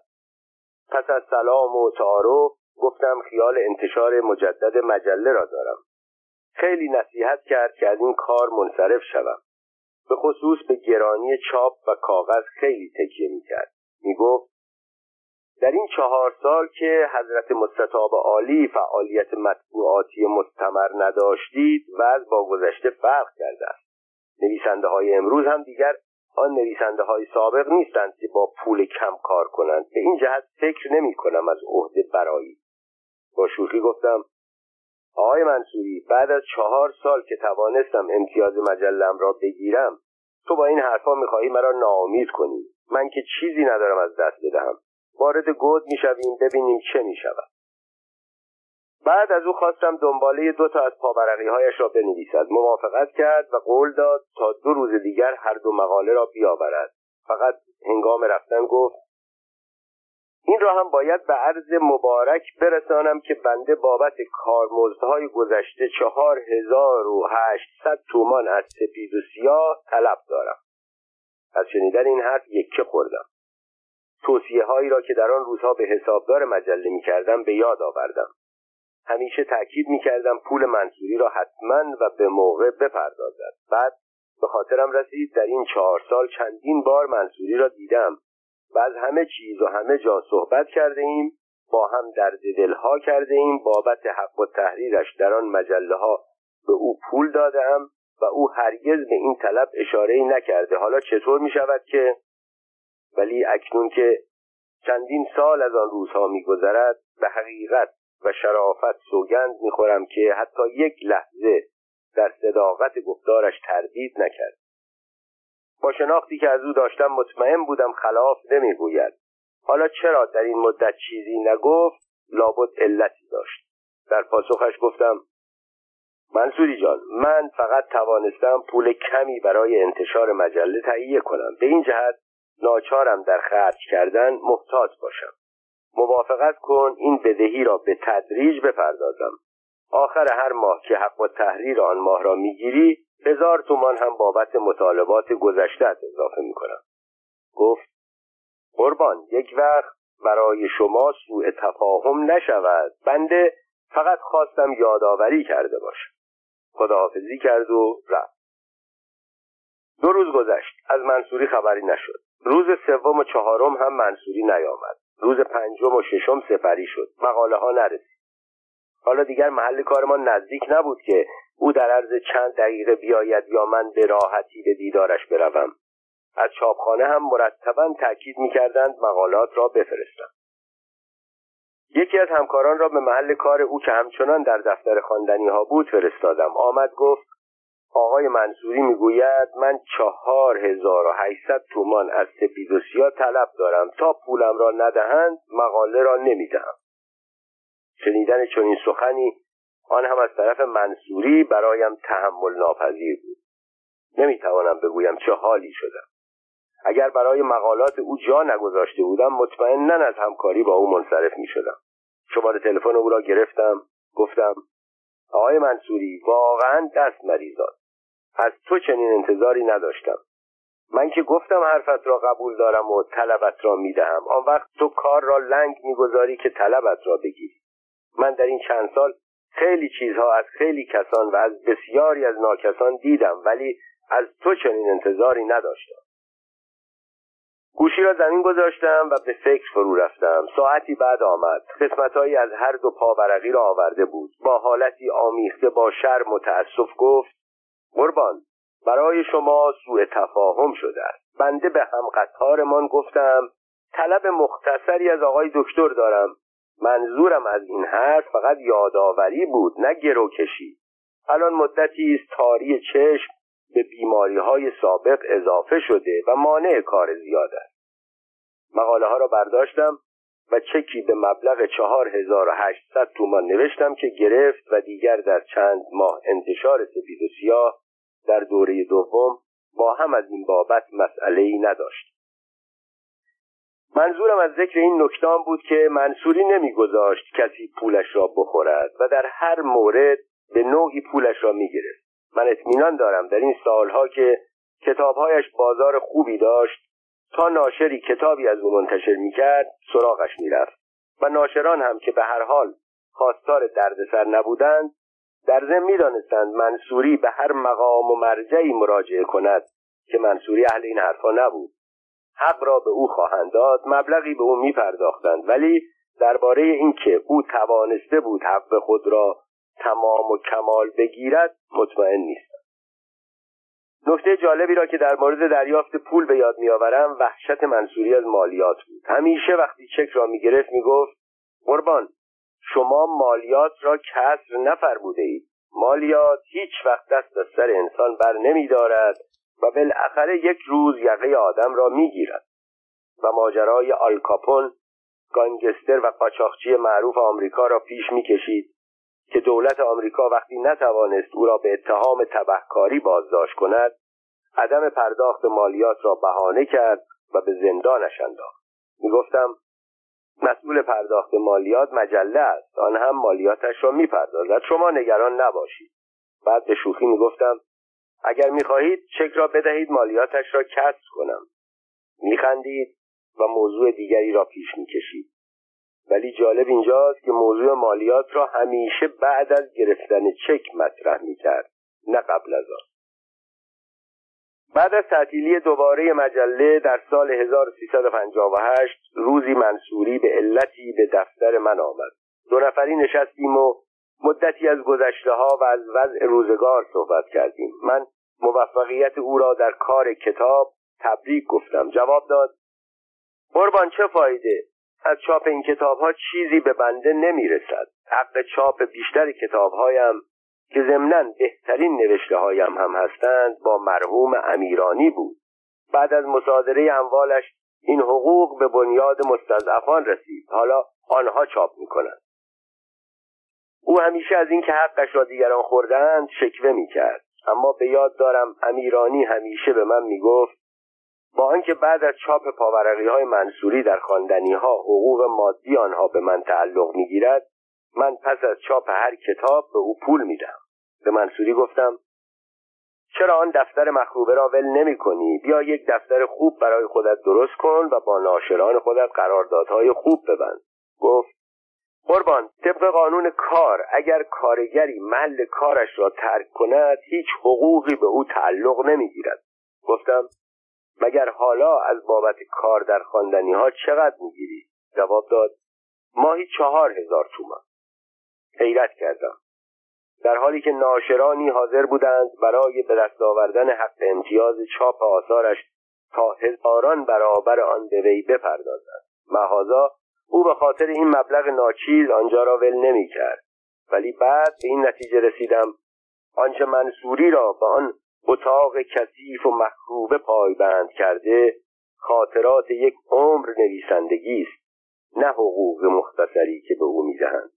پس از سلام و تعارف گفتم خیال انتشار مجدد مجله را دارم. خیلی نصیحت کرد که از این کار منصرف شوم. به خصوص به گرانی چاپ و کاغذ خیلی تکیه می‌کرد. می‌گفت در این چهار سال که حضرت مستطاب عالی فعالیت مطبوعاتی مستمر نداشتید و با گذشته فرق کرده است. نویسنده های امروز هم دیگر آن نویسنده های سابق نیستند که با پول کم کار کنند. به این جهت فکر نمی کنم از عهده برایی با شوخی گفتم آقای منصوری بعد از چهار سال که توانستم امتیاز مجلم را بگیرم تو با این حرفا می‌خواهی مرا ناامید کنی. من که چیزی ندارم از دست بدهم. وارد گود می‌شویم ببینیم چه می‌شود. بعد از او خواستم دنباله دو تا از پاورقی هایش را بنویسد. موافقت کرد و قول داد تا دو روز دیگر هر دو مقاله را بیاورد. فقط هنگام رفتن گفت این را هم باید به عرض مبارک برسانم که بنده بابت کارمزدهای گذشته چهار هزار و هشتصد تومان از سپید و سیاه طلب دارم. از شنیدن این حرف یکه خوردم. توصیه هایی را که در آن روزها به حسابدار مجله می کردم به یاد آوردم. همیشه تاکید می کردم پول منصوری را حتما و به موقع بپردازد. بعد به خاطرم رسید در این چهار سال چندین بار منصوری را دیدم. و از همه چیز و همه جا صحبت کرده ایم با هم درد دلها کرده ایم بابت حق و تحریرش در آن مجله ها به او پول دادم و او هرگز به این طلب اشاره نکرده. حالا چطور می شود که؟ ولی اکنون که چندین سال از آن روزها میگذرد به حقیقت و شرافت سوگند می‌خورم که حتی یک لحظه در صداقت گفتارش تردید نکرد. با شناختی که از او داشتم مطمئن بودم خلاف نمی‌گوید. حالا چرا در این مدت چیزی نگفت؟ لابد علتی داشت. در پاسخش گفتم منصوری جان من فقط توانستم پول کمی برای انتشار مجله تهیه کنم. به این جهت ناچارم در خرج کردن محتاط باشم. موافقت کن این بدهی را به تدریج بپردازم. آخر هر ماه که حق و تحریر آن ماه را می‌گیری هزار تومان هم بابت مطالبات گذشته اضافه می‌کنم. گفت قربان یک وقت برای شما سوء تفاهم نشود. بنده فقط خواستم یادآوری کرده باشم. خداحافظی کرد و رفت. دو روز گذشت. از منصوری خبری نشد. روز سوم و چهارم هم منصوری نیامد. روز پنجم و ششم سپری شد. مقاله ها نرسید. حالا دیگر محل کارمان نزدیک نبود که او در عرض چند دقیقه بیاید یا من به راحتی به دیدارش بروم. از چاپخانه هم مرتبا تاکید می‌کردند مقالات را بفرستم. یکی از همکاران را به محل کار او که همچنان در دفتر خواندنی ها بود فرستادم. آمد گفت آقای منصوری می‌گوید من چهار هزار و هشتصد تومان از سپید و سیاه طلب دارم. تا پولم را ندهند مقاله را نمی‌دهم. شنیدن چنین سخنی آن هم از طرف منصوری برایم تحمل ناپذیر بود. نمی‌توانم بگویم چه حالی شدم. اگر برای مقالات او جا نگذاشته بودم مطمئنا از همکاری با او منصرف می شدم شماره تلفن او را گرفتم گفتم آقای منصوری واقعا دست مریضات از تو چنین انتظاری نداشتم. من که گفتم حرفت را قبول دارم و طلبت را می‌دهم. آن وقت تو کار را لنگ می‌گذاری که طلبت را بگیری. من در این چند سال خیلی چیزها از خیلی کسان و از بسیاری از ناکسان دیدم ولی از تو چنین انتظاری نداشتم. گوشی را زمین گذاشتم و به فکر فرو رفتم. ساعتی بعد آمد. قسمتهایی از هر دو پاورقی را آورده بود. با حالتی آمیخته با شرم و تأسف گفت قربان برای شما سوء تفاهم شده است. بنده به هم قطارمان گفتم طلب مختصری از آقای دکتر دارم. منظورم از این حرف فقط یادآوری بود نه گروکشی. الان مدتی است تاری چشم به بیماری های سابق اضافه شده و مانع کار زیاد است. مقاله ها را برداشتم و چکی به مبلغ چهار هزار و هشتصد تومان نوشتم که گرفت و دیگر در چند ماه. انتشار سپید و سیاه در دوره دوم با هم از این بابت مسئله ای نداشت. منظورم از ذکر این نکتان بود که منصوری نمیگذاشت کسی پولش را بخورد و در هر مورد به نوعی پولش را می‌گرفت. من اطمینان دارم در این سالها که کتابهایش بازار خوبی داشت تا ناشری کتابی از او منتشر می‌کرد سراغش می‌رفت. و ناشران هم که به هر حال خواستار دردسر نبودند در ضمن می‌دانستند منصوری به هر مقام و مرجعی مراجعه کند که منصوری اهل این حرفها نبود. حق را به او خواهند داد مبلغی به او میپرداختند. ولی درباره اینکه او توانسته بود حق خود را تمام و کمال بگیرد مطمئن نیستم. نکته جالبی را که در مورد دریافت پول به یاد میآورم وحشت منصوری از مالیات بود. همیشه وقتی چک را می‌گرفت می‌گفت قربان شما مالیات را کسر نفرموده اید. مالیات هیچ وقت دست از سر انسان بر نمی دارد و بالاخره یک روز یقه آدم را می‌گیرد و ماجرای آلکاپون گانگستر و قاچاقچی معروف آمریکا را پیش می‌کشید که دولت آمریکا وقتی نتوانست او را به اتهام تبهکاری بازداشت کند عدم پرداخت مالیات را بهانه کرد و به زندانش انداخت. می‌گفتم مسئول پرداخت مالیات مجله است آن هم مالیاتش را می‌پردازد شما نگران نباشید. بعد به شوخی می‌گفتم اگر می‌خواهید چک را بدهید مالیاتش را کسر کنم. میخندید و موضوع دیگری را پیش می‌کشید. ولی جالب اینجاست که موضوع مالیات را همیشه بعد از گرفتن چک مطرح می‌کرد نه قبل از آن. بعد از تعطیلی دوباره مجله در سال 1358 روزی منصوری به علتی به دفتر من آمد. دو نفری نشستیم و مدتی از گذشته ها و از وضع روزگار صحبت کردیم. من موفقیت او را در کار کتاب تبریک گفتم. جواب داد قربان چه فایده؟ از چاپ این کتاب ها چیزی به بنده نمی‌رسد. حق چاپ بیشتر کتاب هایم که ضمنا بهترین نوشته هایم هم هستند با مرحوم امیرانی بود. بعد از مصادره اموالش این حقوق به بنیاد مستضعفان رسید. حالا آنها چاپ می‌کنند. او همیشه از اینکه حقش را دیگران خوردند شکوه می‌کرد. اما به یاد دارم امیرانی همیشه به من می‌گفت با آنکه بعد از چاپ پاورقی های منصوری در خواندنی ها حقوق مادی آنها به من تعلق می‌گیرد من پس از چاپ هر کتاب به او پول میدم به منصوری گفتم چرا آن دفتر مخروبه را ول نمی کنی؟ بیا یک دفتر خوب برای خودت درست کن و با ناشران خودت قراردادهای خوب ببند. گفت قربان طبق قانون کار اگر کارگری محل کارش را ترک کند هیچ حقوقی به او تعلق نمی‌گیرد. گفتم مگر حالا از بابت کار در خواندنی ها چقدر می‌گیری؟ جواب داد ماهی چهار هزار تومان. حیرت کردم. در حالی که ناشرانی حاضر بودند برای به دست آوردن حق امتیاز چاپ آثارش تا هزاران برابر آن به وی بپردازند. مهازا او به خاطر این مبلغ ناچیز آنجا را ول نمی کرد ولی بعد به این نتیجه رسیدم آنچه منصوری را به آن اتاق کثیف و مخروبه پایبند کرده خاطرات یک عمر نویسندگی است نه حقوق مختصری که به او می‌دهند.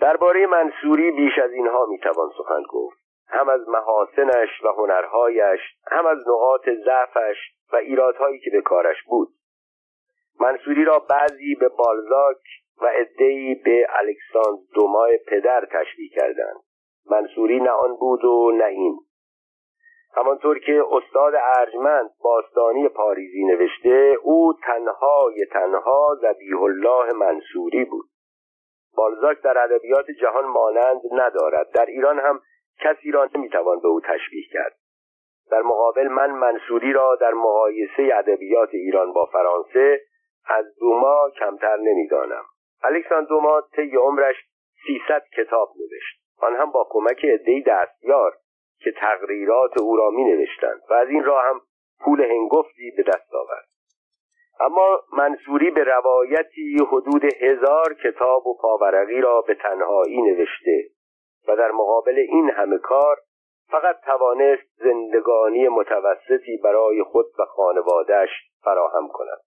درباره منصوری بیش از اینها می‌توان سخن گفت. هم از محاسنش و هنرهایش هم از نقاط ضعفش و ایرادهایی که به کارش بود. منصوری را بعضی به بالزاک و عدهای به الکساندر دومای پدر تشبیه کردند. منصوری نه آن بود و نه این. همانطور که استاد ارجمند باستانی پاریزی نوشته او تنهای تنها زبیح الله منصوری بود. بالزاک در ادبیات جهان مانند ندارد. در ایران هم کسی را نمی‌توان به او تشبیه کرد. در مقابل من منصوری را در مقایسه ادبیات ایران با فرانسه از دوما کمتر نمی‌دانم. الکساندر دوما طی عمرش سیصد کتاب نوشت. آن هم با کمک عدهای دستیار که تقریرات او را می نوشتند و از این راه هم پول هنگفتی به دست آورد. اما منصوری به روایتی حدود هزار کتاب و پاورقی را به تنهایی نوشته و در مقابل این همه کار فقط توانست زندگانی متوسطی برای خود و خانوادهش فراهم کند.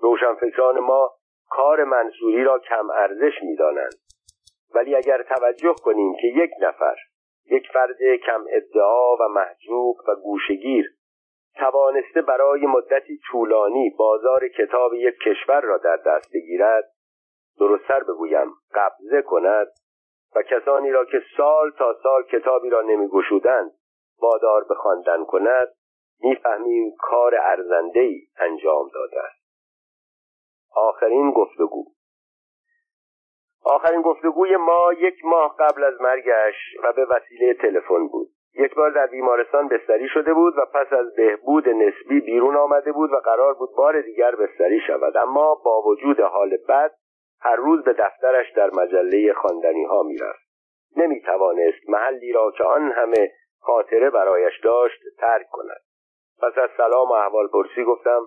روشنفکران ما کار منصوری را کم ارزش می‌دانند. ولی اگر توجه کنیم که یک نفر یک فرد کم ادعا و محجوب و گوشگیر توانسته برای مدتی طولانی بازار کتاب یک کشور را در دست بگیرد درستتر بگویم قبضه کند و کسانی را که سال تا سال کتابی را نمیگشودند وادار به خواندن کند می‌فهمیم کار ای انجام داده است. آخرین گفتگو. آخرین گفتگوی ما یک ماه قبل از مرگش و به وسیله تلفن بود. یک بار در بیمارستان بستری شده بود و پس از بهبود نسبی بیرون آمده بود و قرار بود بار دیگر بستری شود. اما با وجود حال بد هر روز به دفترش در مجله خواندنی ها می‌رفت. نمی توانست محلی را که آن همه خاطره برایش داشت ترک کند. پس از سلام و احوال پرسی گفتم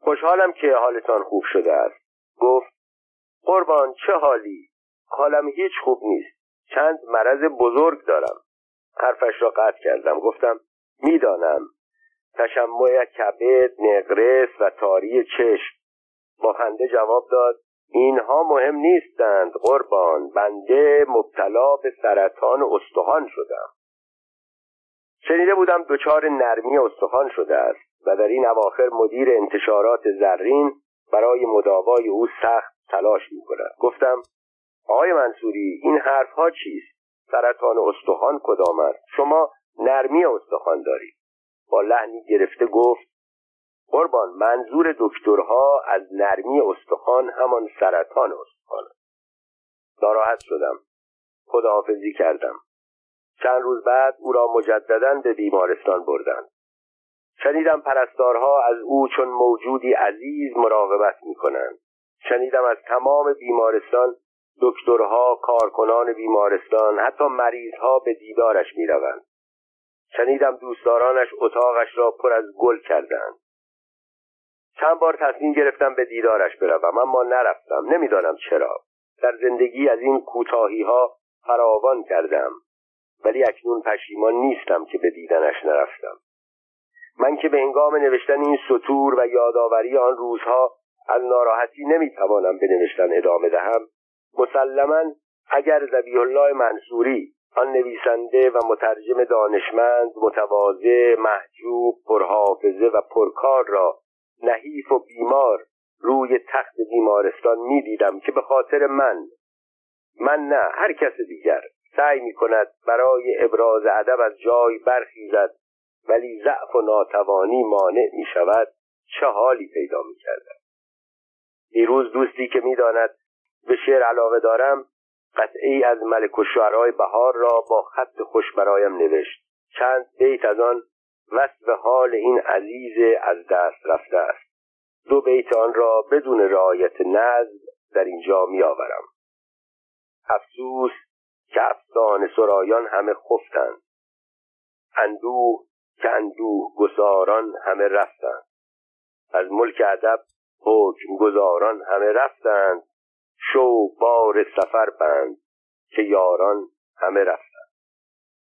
خوشحالم که حالتان خوب شده است. گفت قربان چه حالی؟ حالم هیچ خوب نیست. چند مرض بزرگ دارم. حرفش را قطع کردم. گفتم می‌دانم. تشمع کبد نقرس و تاری چشم. با خنده جواب داد اینها مهم نیستند قربان. بنده مبتلا به سرطان استخوان شدم. شنیده بودم دچار نرمی استخوان شده است. و در این اواخر مدیر انتشارات زرین برای مداوای او سخت تلاش می کند گفتم آقای منصوری این حرفها چیست؟ سرطان استخوان کدام است؟ شما نرمی استخوان دارید. با لحنی گرفته گفت قربان منظور دکترها از نرمی استخوان همان سرطان استخوان است. ناراحت شدم. خداحافظی کردم. چند روز بعد او را مجددا به بیمارستان بردند. شنیدم پرستارها از او چون موجودی عزیز مراقبت می کنند شنیدم از تمام بیمارستان دکترها کارکنان بیمارستان حتی مریضها به دیدارش می‌روند. شنیدم دوستدارانش اتاقش را پر از گل کردند. چند بار تصمیم گرفتم به دیدارش بروم اما نرفتم. نمی‌دانم چرا. در زندگی از این کوتاهی ها فراوان کردم. ولی اکنون پشیمان نیستم که به دیدنش نرفتم. من که به هنگام نوشتن این سطور و یادآوری آن روزها از ناراحتی نمی‌توانم به نوشتن ادامه دهم مسلما اگر ذبیح الله منصوری آن نویسنده و مترجم دانشمند متواضع محجوب پرحافظه و پرکار را نحیف و بیمار روی تخت بیمارستان می‌دیدم که به خاطر من من نه هر کس دیگر سعی می کند برای ابراز ادب از جای برخیزد ولی ضعف و ناتوانی مانع می شود چه حالی پیدا می کردم دیروز دوستی که می‌داند به شعر علاقه دارم قطعی از ملک و شعرهای بهار را با خط خوش برایم نوشت. چند بیت از آن وصف حال این عزیز از دست رفته است. دو بیت آن را بدون رعایت نظم در اینجا می آورم افسوس که افسان سرایان همه خفتند. اندوه که اندوه گساران همه رفتند. از ملک ادب حکم گذاران همه رفتند. شو بار سفر بند که یاران همه رفتند.